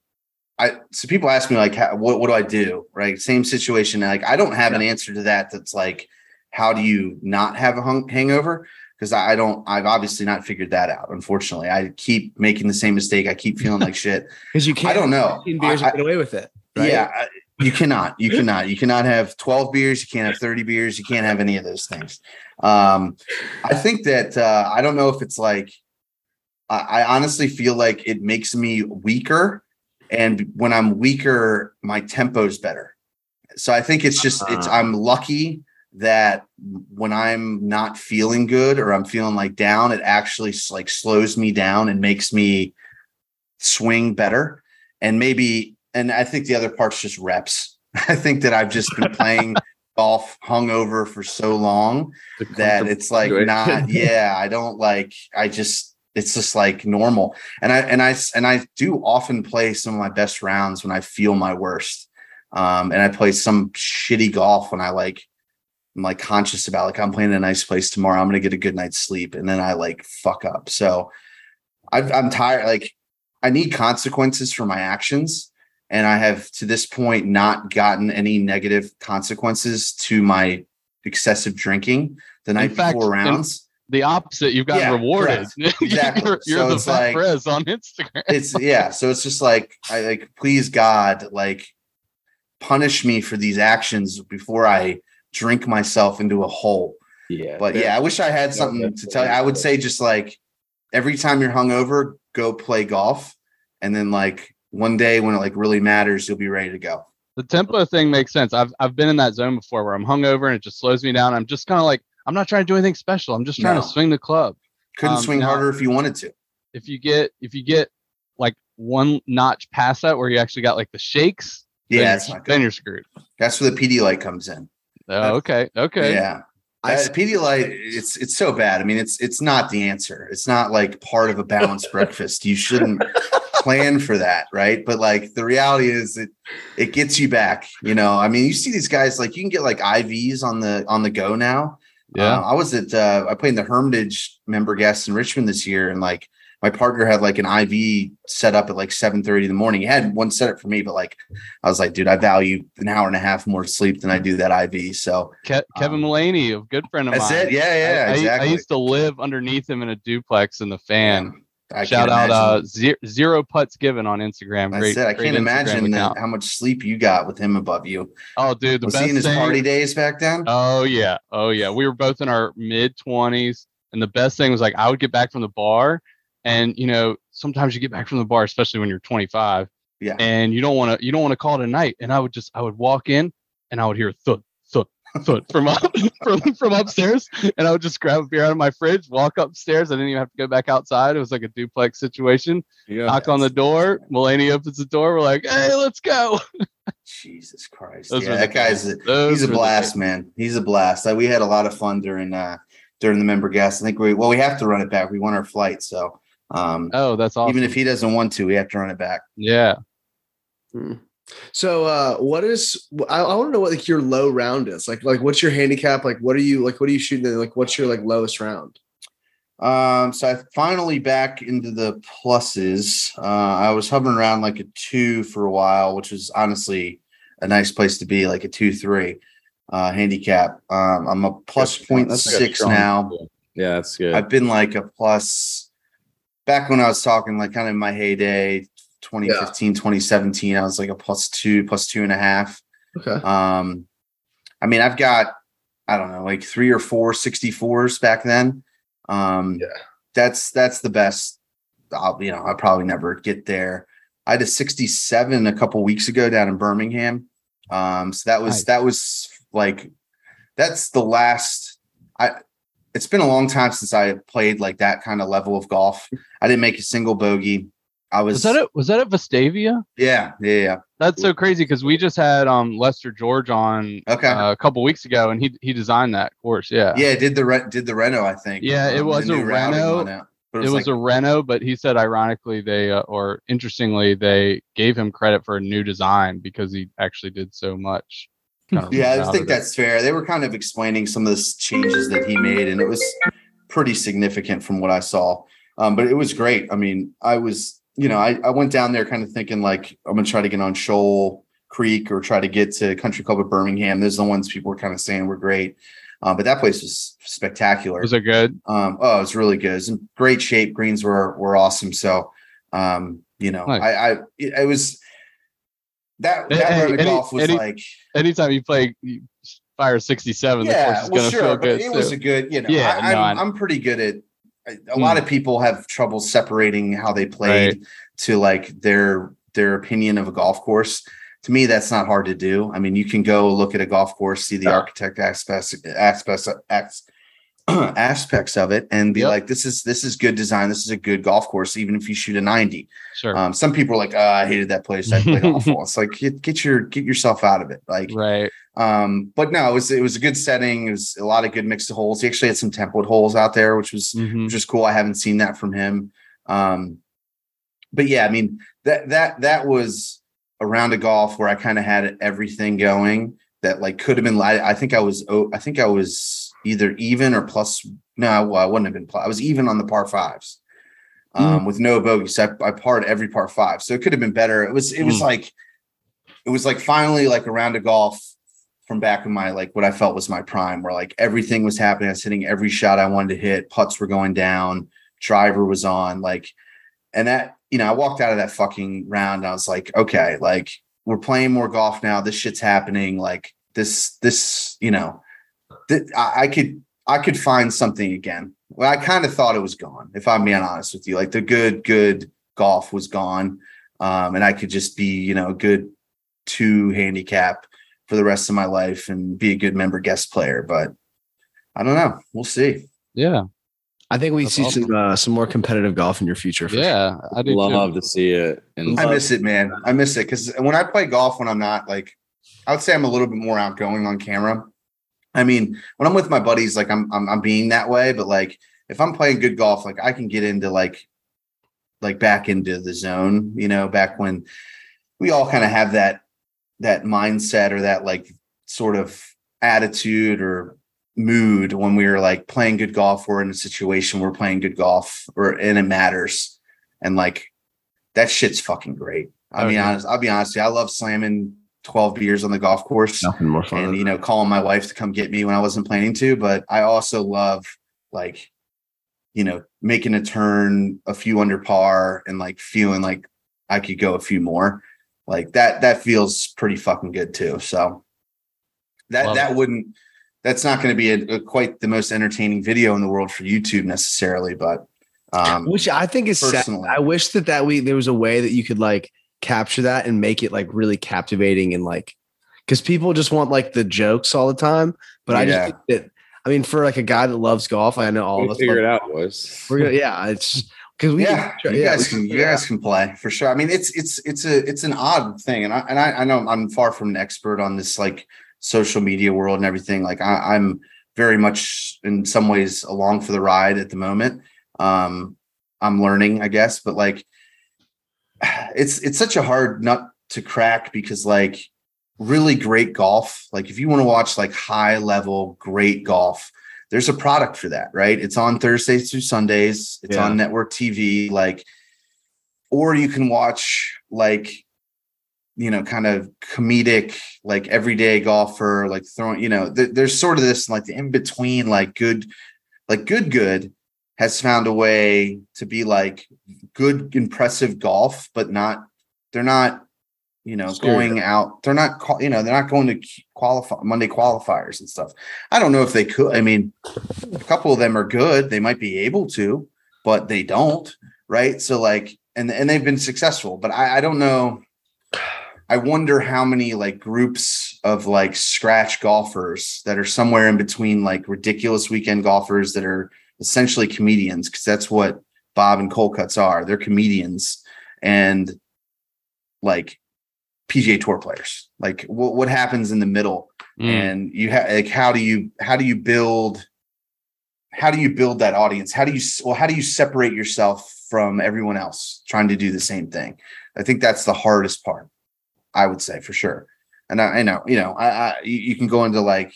I so people ask me like, how, what what do I do? Right, same situation. Like, I don't have an answer to that. That's like, how do you not have a hung, hangover? Because I, I don't. I've obviously not figured that out. Unfortunately, I keep making the same mistake. I keep feeling like shit. Because you can't. I don't know. beers I- get away with it. Right? Yeah, you cannot. You cannot. You cannot have twelve beers. You can't have thirty beers. You can't have any of those things. Um, I think that uh, I don't know if it's like. I, I honestly feel like it makes me weaker, and when I'm weaker, my tempo's better. So I think it's just it's. Ah. I'm lucky that when I'm not feeling good or I'm feeling like down, it actually like slows me down and makes me swing better. And maybe, and I think the other part's just reps. I think that I've just been playing golf hungover for so long that it's like not, yeah, I don't like, I just, it's just like normal. And I, and I, and I do often play some of my best rounds when I feel my worst. Um, and I play some shitty golf when I like, I'm like conscious about like I'm playing in a nice place tomorrow. I'm gonna get a good night's sleep, and then I like fuck up. So I've, I'm tired. Like I need consequences for my actions, and I have to this point not gotten any negative consequences to my excessive drinking the night fact, before in- rounds. the opposite. You've gotten Yeah, rewarded. Exactly. you're you're So the it's Fat like- Perez on Instagram. it's yeah so it's just like i like please god like punish me for these actions before i drink myself into a hole Yeah. but yeah i wish i had something to tell you i would say just like every time you're hungover go play golf and then like one day when it like really matters you'll be ready to go the tempo thing makes sense. I've I've been in that zone before where I'm hungover and it just slows me down. I'm just kind of like I'm not trying to do anything special. I'm just trying No. to swing the club. couldn't Um, swing now- harder if you wanted to If you get if you get like one notch past that where you actually got like the shakes, then yeah you're- it's not then you're screwed. that's where the Pedialyte comes in Oh, okay, okay. yeah I That Pedialyte, it's it's so bad. I mean, it's it's not the answer. It's not like part of a balanced breakfast. You shouldn't plan for that, right? But like the reality is it it gets you back. You know, I mean, you see these guys like you can get like IVs on the on the go now. Yeah. Uh, I was at uh, I played in the Hermitage member guests in Richmond this year, and like my partner had like an IV set up at like seven thirty in the morning. He had one set up for me, but like I was like, dude, I value an hour and a half more sleep than I do that IV. So Ke- Kevin Um, Mullaney, a good friend of that's mine. it. Yeah, yeah, I, I- exactly. I, used to live underneath him in a duplex in the fan. I Shout out uh zero, zero putts given on Instagram. Great. I great can't Instagram imagine that, how much sleep you got with him above you. Oh, dude, the Was best he in his thing- party days back then? Oh yeah, oh yeah. We were both in our mid twenties, and the best thing was like I would get back from the bar, and you know sometimes you get back from the bar, especially when you're 25, yeah. and you don't want to you don't want to call it a night. And I would just I would walk in, and I would hear thud thud thud from up from from upstairs, and I would just grab a beer out of my fridge, walk upstairs. I didn't even have to go back outside. It was like a duplex situation. Yeah. Knock on the door. Mulaney opens the door. We're like, hey, let's go. Jesus Christ. Those yeah, that guy's a, he's a blast, man. He's a blast. Like, we had a lot of fun during uh during the member guest. I think we well we have to run it back. We won our flight, so um Oh, that's awesome. even if he doesn't want to, we have to run it back. yeah. So, uh, what is? I, I want to know what like your low round is. Like, like what's your handicap? Like, what are you like? What are you shooting? At? Like, what's your like lowest round? Um, so I finally back into the pluses. Uh, I was hovering around like a two for a while, which was honestly a nice place to be, like a two three uh, handicap. Um, I'm a plus point That's like a six now. Yeah, that's good. I've been like a plus back when I was talking like kind of in my heyday, 2015, 2017, I was like a plus two, plus two and a half. Okay. Um, I mean, I've got, I don't know, like three or four 64s back then. Um, Yeah. that's, that's the best. I'll, you know, I'll probably never get there. I had a 67 a couple weeks ago down in Birmingham. Um, so that was, Nice. that was like, that's the last, I, it's been a long time since I played like that kind of level of golf. I didn't make a single bogey. I was, Was that it? Was that at Vestavia? yeah, yeah, yeah. That's so crazy because we just had um Lester George on Okay. uh, a couple weeks ago, and he he designed that course. Yeah, Yeah, did the re- did the Reno, I think. Yeah, it Um, the was a Reno. it. But it was like, a Renault, but he said ironically they uh, or interestingly they gave him credit for a new design because he actually did so much. yeah, I think it. that's fair. They were kind of explaining some of the changes that he made, and it was pretty significant from what I saw. Um, but it was great. I mean, I was, you know, I, I went down there kind of thinking like I'm gonna try to get on Shoal Creek or try to get to Country Club of Birmingham. Those are the ones people were kind of saying were great. Um, but that place was spectacular. was it good? Um, oh, it was really good. It was in great shape. Greens were were awesome. So, um, you know, Nice. I, I it, it was that that hey, round of golf was any- like Anytime you play you fire sixty seven, yeah, is well, gonna sure, feel but good. it was a good, you know, Yeah, I, no, I'm, I'm pretty good at. A Hmm. lot of people have trouble separating how they played to like their their opinion of a golf course. To me, that's not hard to do. I mean, you can go look at a golf course, see the Yeah. architect aspects aspects aspects of it, and be Yep. like, this is this is good design. This is a good golf course, even if you shoot a 90. sure, Um, some people are like, oh, I hated that place. I played awful. It's like get, get your get yourself out of it. Like right? Um, but no, it was it was a good setting. It was a lot of good mixed holes. He actually had some template holes out there, which was Mhm. which is cool. I haven't seen that from him. Um, but yeah, I mean that that that was a round of golf where I kind of had everything going that like could have been. I, I think I was oh, I think I was either even or plus. No, well, I wouldn't have been. Plus, I was even on the par fives. Um, with no bogeys, I, I parred every par five, so it could have been better. It was, it was Mm. like, it was like finally like a round of golf from back in my like what I felt was my prime, where like everything was happening. I was hitting every shot I wanted to hit, putts were going down, driver was on, like, and that, you know, I walked out of that fucking round I was like, okay, like we're playing more golf now. This shit's happening. Like this, this, you know, th- I, I could I could find something again. Well, I kind of thought it was gone, if I'm being honest with you. Like the good, good golf was gone. Um, and I could just be, you know, a good two handicap for the rest of my life and be a good member guest player. But I don't know. We'll see. Yeah. I think we That's see awesome. some uh, some more competitive golf in your future. For sure. Yeah. I do. too. Love to see it. And I miss it, man. I miss it because when I play golf, when I'm not like, I would say I'm a little bit more outgoing on camera. I mean, when I'm with my buddies, like I'm, I'm, I'm being that way. But like, if I'm playing good golf, like I can get into like, like back into the zone. You know, back when we all kind of have that, that mindset or that like sort of attitude or mood when we were like playing good golf. We're in a situation we're playing good golf, or and it matters, and like that shit's fucking great. I Oh, mean, yeah. honest, I'll be honest. I love slamming 12 beers on the golf course Nothing more fun. and, you know, calling my wife to come get me when I wasn't planning to. But I also love like, you know, making a turn a few under par and like feeling like I could go a few more. Like that, that feels pretty fucking good too. So that, Love that wouldn't, that's not going to be a, a quite the most entertaining video in the world for YouTube necessarily, but um, Which I think is sad. personally. I wish that that we there was a way that you could like capture that and make it like really captivating and like because people just want like the jokes all the time. But I just think that I mean for like a guy that loves golf, I know all we of us. figure it love- out, boys. We're gonna yeah, it's because we yeah, can, you yeah, guys can you guys can play for sure. I mean, it's it's it's a it's an odd thing, and I and I, I know I'm far from an expert on this like social media world and everything. Like I, I'm very much in some ways along for the ride at the moment. Um, I'm learning, I guess, but like it's it's such a hard nut to crack because like really great golf, like if you want to watch like high level great golf, there's a product for that, right? It's on Thursdays through Sundays. It's Yeah. on network TV, like, or you can watch like, you know, kind of comedic, like everyday golfer, like throwing, you know, th- there's sort of this like the in between, like good, like good, good has found a way to be like good, impressive golf, but not, they're not, you know, Screw going out. They're not, qual- you know, they're not going to qualify Monday qualifiers and stuff. I don't know if they could. I mean, a couple of them are good. They might be able to, but they don't. Right. So like, and and they've been successful, but I, I don't know. I wonder how many like groups of like scratch golfers that are somewhere in between like ridiculous weekend golfers that are essentially comedians because that's what Bob and Cold Cuts are. They're comedians and like PGA Tour players. Like what what happens in the middle Mm. and you have like how do you how do you build how do you build that audience how do you well how do you separate yourself from everyone else trying to do the same thing i think that's the hardest part i would say for sure and i, I know you know i, I you, you can go into like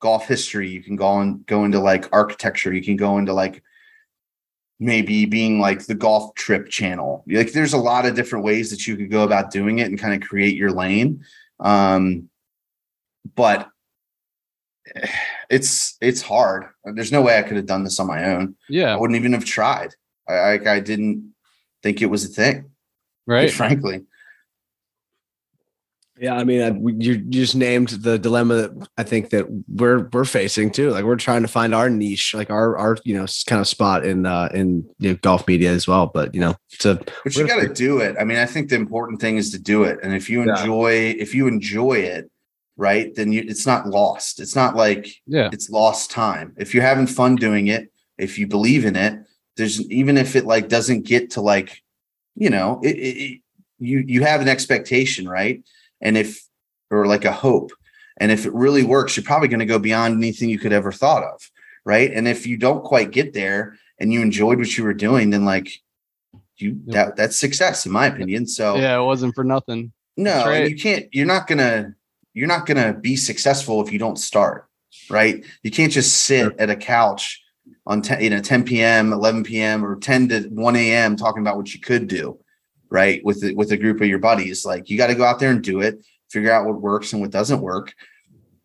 golf history you can go on go into like architecture you can go into like maybe being like the golf trip channel like there's a lot of different ways that you could go about doing it and kind of create your lane um but it's it's hard. There's no way I could have done this on my own. Yeah, I wouldn't even have tried. I I, I didn't think it was a thing, Right. frankly. Yeah, I mean, I, you just named the dilemma that I think that we're we're facing too. Like we're trying to find our niche, like our our you know kind of spot in uh in you know, golf media as well. But you know, it's a But you got to do it. I mean, I think the important thing is to do it. And if you Yeah. enjoy if you enjoy it, right, then you, it's not lost. It's not like Yeah. it's lost time. If you're having fun doing it, if you believe in it, there's even if it like doesn't get to like, you know, it, it, it- you you have an expectation, right? And if or like a hope, and if it really works, you're probably going to go beyond anything you could ever thought of, right? And if you don't quite get there and you enjoyed what you were doing, then like you that that's success in my opinion. So Yeah. It wasn't for nothing. no, right. you can't. You're not gonna. You're not gonna be successful if you don't start. Right. You can't just sit at a couch on 10, you know 10 p.m., 11 p.m. or 10 to 1 a.m. talking about what you could do. Right. With the, with a group of your buddies, like you got to go out there and do it. Figure out what works and what doesn't work.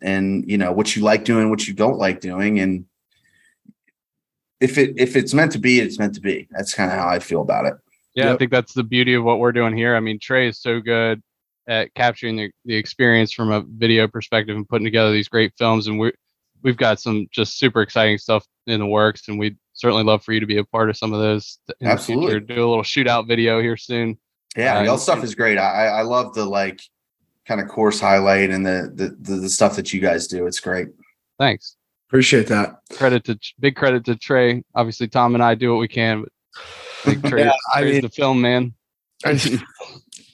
and you know what you like doing, what you don't like doing, and if it if it's meant to be, it's meant to be. That's kind of how I feel about it. Yeah, I think that's the beauty of what we're doing here. I mean, Trey is so good at capturing the, the experience from a video perspective and putting together these great films. And we we've got some just super exciting stuff in the works, and we'd certainly love for you to be a part of some of those. In Absolutely. future. do a little shootout video here soon. Yeah, Uh, y'all stuff is great. I I I love the like kind of course highlight and the, the the the stuff that you guys do. It's great. Thanks. Appreciate that. Credit to big credit to Trey. Obviously, Tom and I do what we can, but I think Trey, Yeah, I mean- the film man. I-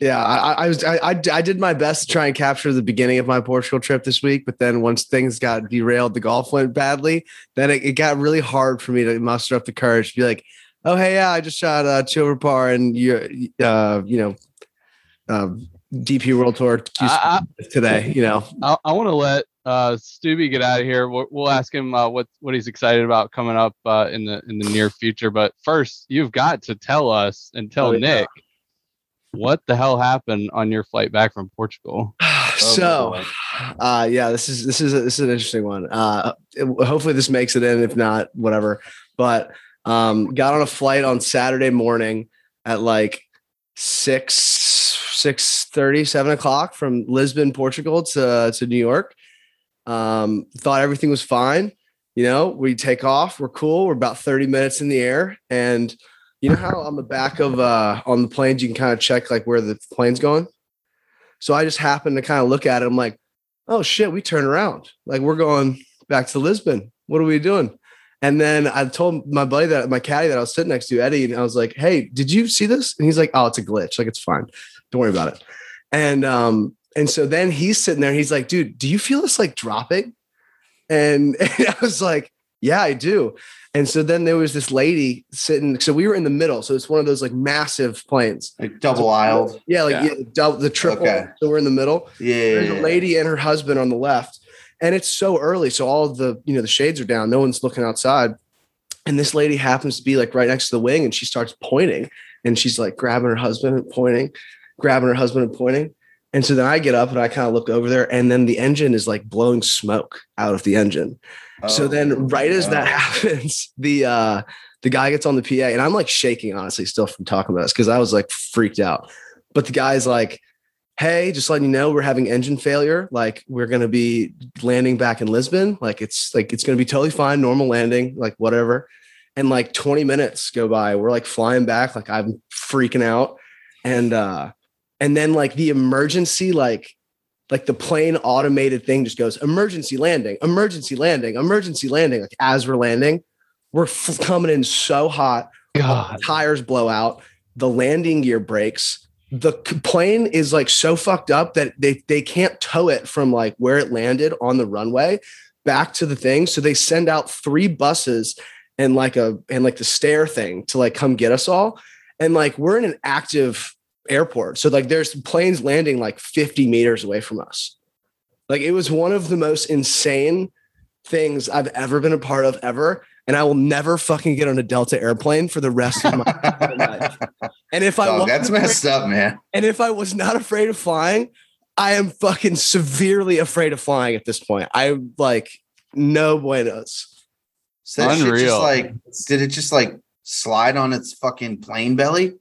yeah, I, I was I, I I did my best to try and capture the beginning of my Portugal trip this week, but then once things got derailed, the golf went badly. Then it, it got really hard for me to muster up the courage to be like, "Oh hey, yeah, I just shot uh, two over par and you uh you know, um, DP World Tour I, I, today." You know, I, I want to let uh, Stubby get out of here. We'll, we'll ask him uh, what what he's excited about coming up uh, in the in the near future. But first, you've got to tell us and tell Oh, yeah. What the hell happened on your flight back from Portugal. so uh yeah this is this is a, this is an interesting one. Uh it- hopefully this makes it in. If not whatever. But um got on a flight on saturday morning at like six six thirty seven o'clock from lisbon portugal to to new york. Um thought everything was fine. You know we take off. We're cool. We're about 30 minutes in the air. And you know how on the back of uh on the planes you can kind of check like where the plane's going so I just happened to kind of look at it. I'm like, oh shit, we turn around. Like we're going back to Lisbon. What are we doing? And then I told my buddy that my caddy that I was sitting next to, Eddie, and I was like, hey, did you see this? And he's like, oh, it's a glitch. Like it's fine. Don't worry about it. And um, and so then he's sitting there, he's like, dude, do you feel this like dropping? And, and I was like, yeah, I do. And so then there was this lady sitting. So we were in the middle. So it's one of those like massive planes. Like double aisled. Yeah, like Yeah. yeah, double the triple. Okay. So we're in the middle Yeah. there's a lady and her husband on the left and it's so early so all the you know the shades are down no one's looking outside and this lady happens to be like right next to the wing and she starts pointing and she's like grabbing her husband and pointing grabbing her husband and pointing and so then i get up and i kind of look over there and then the engine is like blowing smoke out of the engine so Oh, then right as that happens the uh the guy gets on the pa and i'm like shaking honestly still from talking about this because i was like freaked out but the guy's like hey, just letting you know we're having engine failure. Like we're gonna be landing back in Lisbon. Like it's like it's gonna be totally fine, normal landing, like whatever. And like 20 minutes go by. We're like flying back, like I'm freaking out. And uh and then like the emergency, like like the plane automated thing just goes emergency landing, emergency landing, emergency landing. Like as we're landing, we're f- coming in so hot God, tires blow out, the landing gear breaks. The plane is like so fucked up that they they can't tow it from like where it landed on the runway back to the thing. So they send out three buses and like a and like the stair thing to like come get us all. And like we're in an active airport. So like there's planes landing like 50 meters away from us. Like it was one of the most insane things I've ever been a part of ever. And I will never fucking get on a Delta airplane for the rest of my life. And if I Dog, wasn't that's afraid- messed up, man. and if I was not afraid of flying, I am fucking severely afraid of flying at this point. I like no buenos. So that shit Unreal. just like did it just like slide on its fucking plane belly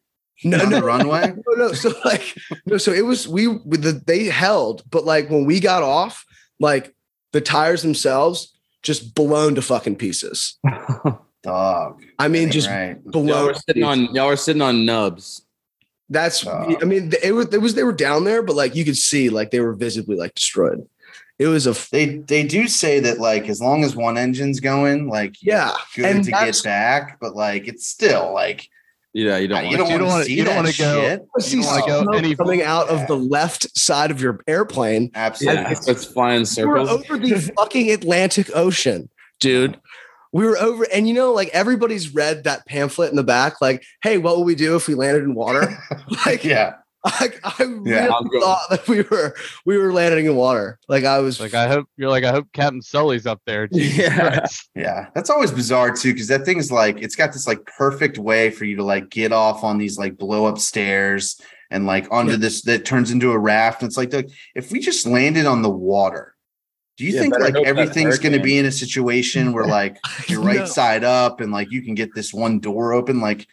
No, on no, the runway? no, no. So like, no. So it was we with the they held, but like when we got off, like the tires themselves just blown to fucking pieces. Dog. I mean, just right. Y'all were sitting on y'all were sitting on nubs. That's. I mean, it was. It was. They were down there, but like you could see, like they were visibly like destroyed. It was a. f- They they do say that like as long as one engine's going, like Yeah, good and to get back, but like it's still like Yeah, you don't uh, you want don't You don't want wanna- to see you don't wanna go- shit. See You don't wanna go any- coming out of Yeah. the left side of your airplane. Absolutely. Yeah, it's flying circles. We were over the fucking Atlantic Ocean, dude. We were over, and you know, like everybody's read that pamphlet in the back, like, "Hey, what would we do if we landed in water?" like, yeah. I, I really Yeah, I'm thought that we were we were landing in water. Like I was, like I hope you're like I hope Captain Sully's up there. Jesus Yeah. Christ. Yeah, that's always bizarre too, because that thing's like it's got this like perfect way for you to like get off on these like blow up stairs and like onto Yeah. this that turns into a raft. And it's like, look, if we just landed on the water, do Do you Yeah, think like everything's going to be in a situation where like you're right No. side up and like you can get this one door open? Like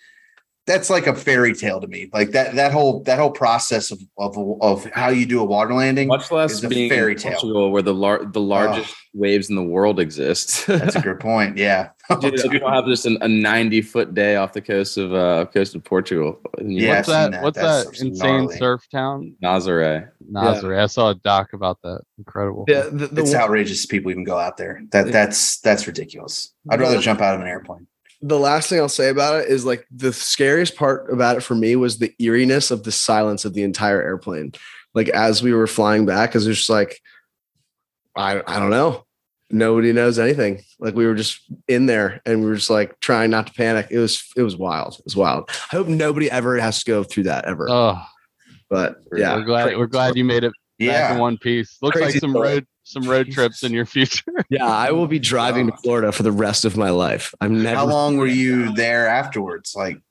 that's like a fairy tale to me. Like that that whole that whole process of of, of how you do a water landing. Much less It's a being fairy tale. Portugal, where the lar- the largest waves in the world exist. That's a good point. Yeah. Dude, you don't have just an, a 90 foot day off the coast of uh coast of Portugal. Yeah, what's that? that. What's That's that insane gnarly. surf town? Nazare. Nazaré. I saw a doc about that. Incredible. Yeah, the, the it's one- outrageous people even go out there. That that's that's ridiculous. I'd rather jump out of an airplane. The last thing I'll say about it is like the scariest part about it for me was the eeriness of the silence of the entire airplane. Like as we were flying back, because it was just like, I I don't know. Nobody knows anything. Like we were just in there and we were just like trying not to panic. It was it was wild. It was wild. I hope nobody ever has to go through that ever. Oh, but yeah, we're glad we're glad you made it back in Yeah. one piece. Looks like some story. road some road trips in your future. yeah, I will be driving to Florida for the rest of my life. I'm never How long were you there afterwards? Like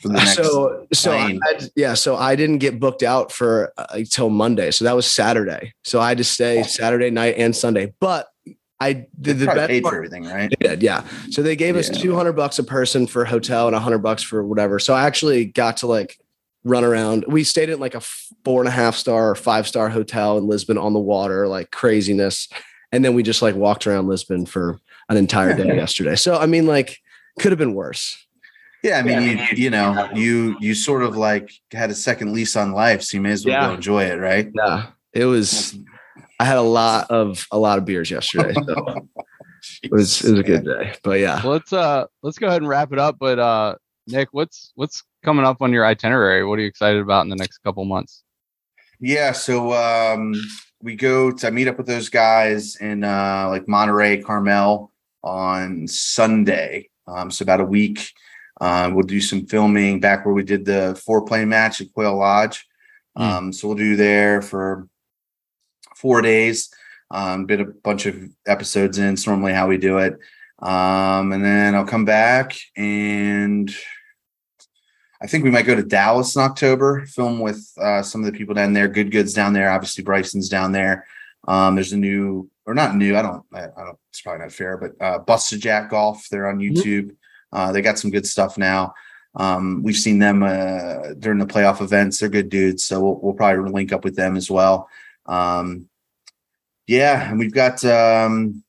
for the next so so I plane? had, yeah so i didn't get booked out for uh, until monday so that was saturday so i had to stay saturday night and sunday but i did They the probably best paid for everything, right? did, yeah so they gave us 200 bucks a person for hotel and 100 bucks for whatever so i actually got to like run around we stayed at like a four and a half star or five star hotel in lisbon on the water like craziness and then we just like walked around lisbon for an entire day yesterday so i mean like could have been worse Yeah, I mean, you you know, you you sort of like had a second lease on life, so you may as well Yeah. go enjoy it, right? Yeah, it was. I had a lot of a lot of beers yesterday, so it was it was a good day. But yeah, let's uh let's go ahead and wrap it up. But uh Nick, what's what's coming up on your itinerary? What are you excited about in the next couple months? Yeah, so um we go to I meet up with those guys in uh like Monterey, Carmel on Sunday. Um so about a week. Um we'll do some filming back where we did the four plane match at Quail Lodge. Hmm. Um so we'll do there for four days. Um been a bunch of episodes in, it's normally how we do it. Um and then I'll come back and I think we might go to Dallas in October, film with uh, some of the people down there. Good Good's down there. Obviously, Bryson's down there. Um, there's a new, or not new. I don't. I, I don't. It's probably not fair, but uh, Busted Jack Golf. They're on YouTube. Uh, they got some good stuff now. Um, we've seen them uh, during the playoff events. They're good dudes, so we'll, we'll probably link up with them as well. Um, yeah, and we've got um,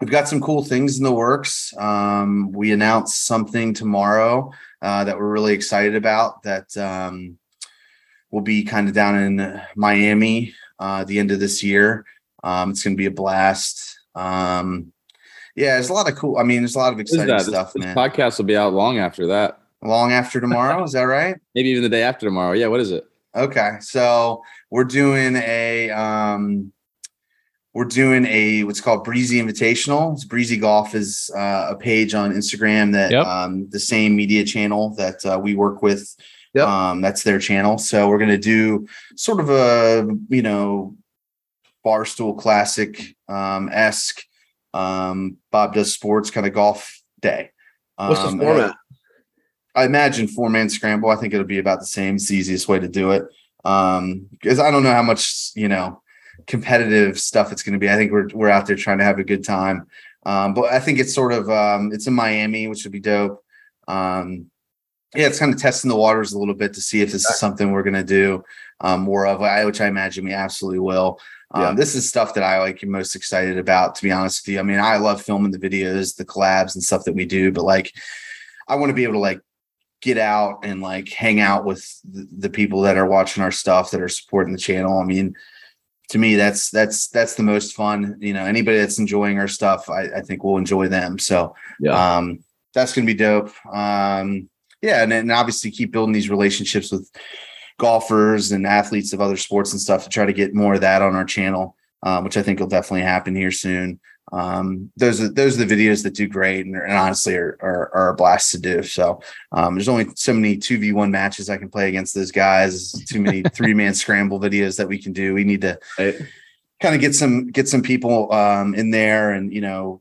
we've got some cool things in the works. Um, we announced something tomorrow uh, that we're really excited about that um, will be kind of down in Miami uh, at the end of this year. Um, it's going to be a blast. Um, yeah, there's a lot of cool. I mean, there's a lot of exciting stuff, this, this man. podcast will be out long after that. Long after tomorrow, is that right? Maybe even the day after tomorrow. Yeah, what is it? Okay, so we're doing a um, we're doing a what's called Breezy Invitational. It's Breezy Golf is uh, a page on Instagram that Yep. um, the same media channel that uh, we work with. Yep. Um, that's their channel. So we're gonna do sort of a you know barstool classic um, esque um, Bob does sports kind of golf day. what's the Um, format? I imagine four man scramble. I think it'll be about the same. It's the easiest way to do it. Um, because I don't know how much you know competitive stuff it's going to be. I think we're we're out there trying to have a good time. Um, but I think it's sort of um, it's in Miami, which would be dope. Um, yeah, it's kind of testing the waters a little bit to see if this is something we're going to do um, more of, I- which I imagine we absolutely will. Um, Yeah. This is stuff that I like most excited about, to be honest with you. I mean, I love filming the videos, the collabs, and stuff that we do, but like, I want to be able to like get out and like hang out with the people that are watching our stuff that are supporting the channel. I mean, to me, that's that's that's the most fun. You know, anybody that's enjoying our stuff, I, I think will enjoy them. So Yeah. um, that's gonna be dope. Um, yeah, and then obviously keep building these relationships with golfers and athletes of other sports and stuff to try to get more of that on our channel, um, which I think will definitely happen here soon. Um, those are those are the videos that do great and, and honestly are, are are a blast to do. So um, there's only so many two v one matches I can play against those guys. Too many three man scramble videos that we can do. We need to Right. kind of get some get some people um, in there, and you know,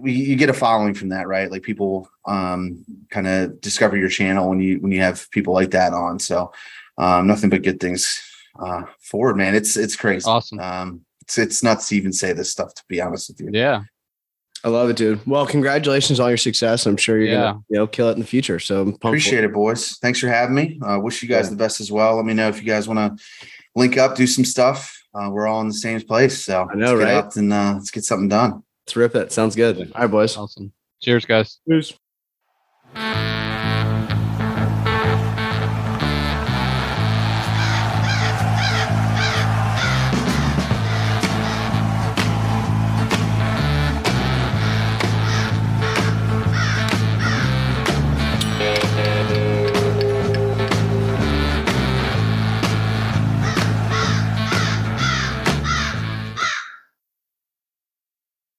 we you get a following from that, right? Like people um, kind of discover your channel when you when you have people like that on. So um, nothing but good things uh, forward, man. It's it's crazy. Awesome. Um, it's it's nuts to even say this stuff. To be honest with you, Yeah. I love it, dude. Well, congratulations on your success. I'm sure you're Yeah. gonna you know kill it in the future. So I'm appreciate it, boys. Thanks for having me. Uh, wish you guys the best as well. Let me know if you guys want to link up, do some stuff. Uh, we're all in the same place, so I know, let's get right? and uh, let's get something done. Let's rip it. Sounds good. All right, boys. Awesome. Cheers, guys. Cheers. Thank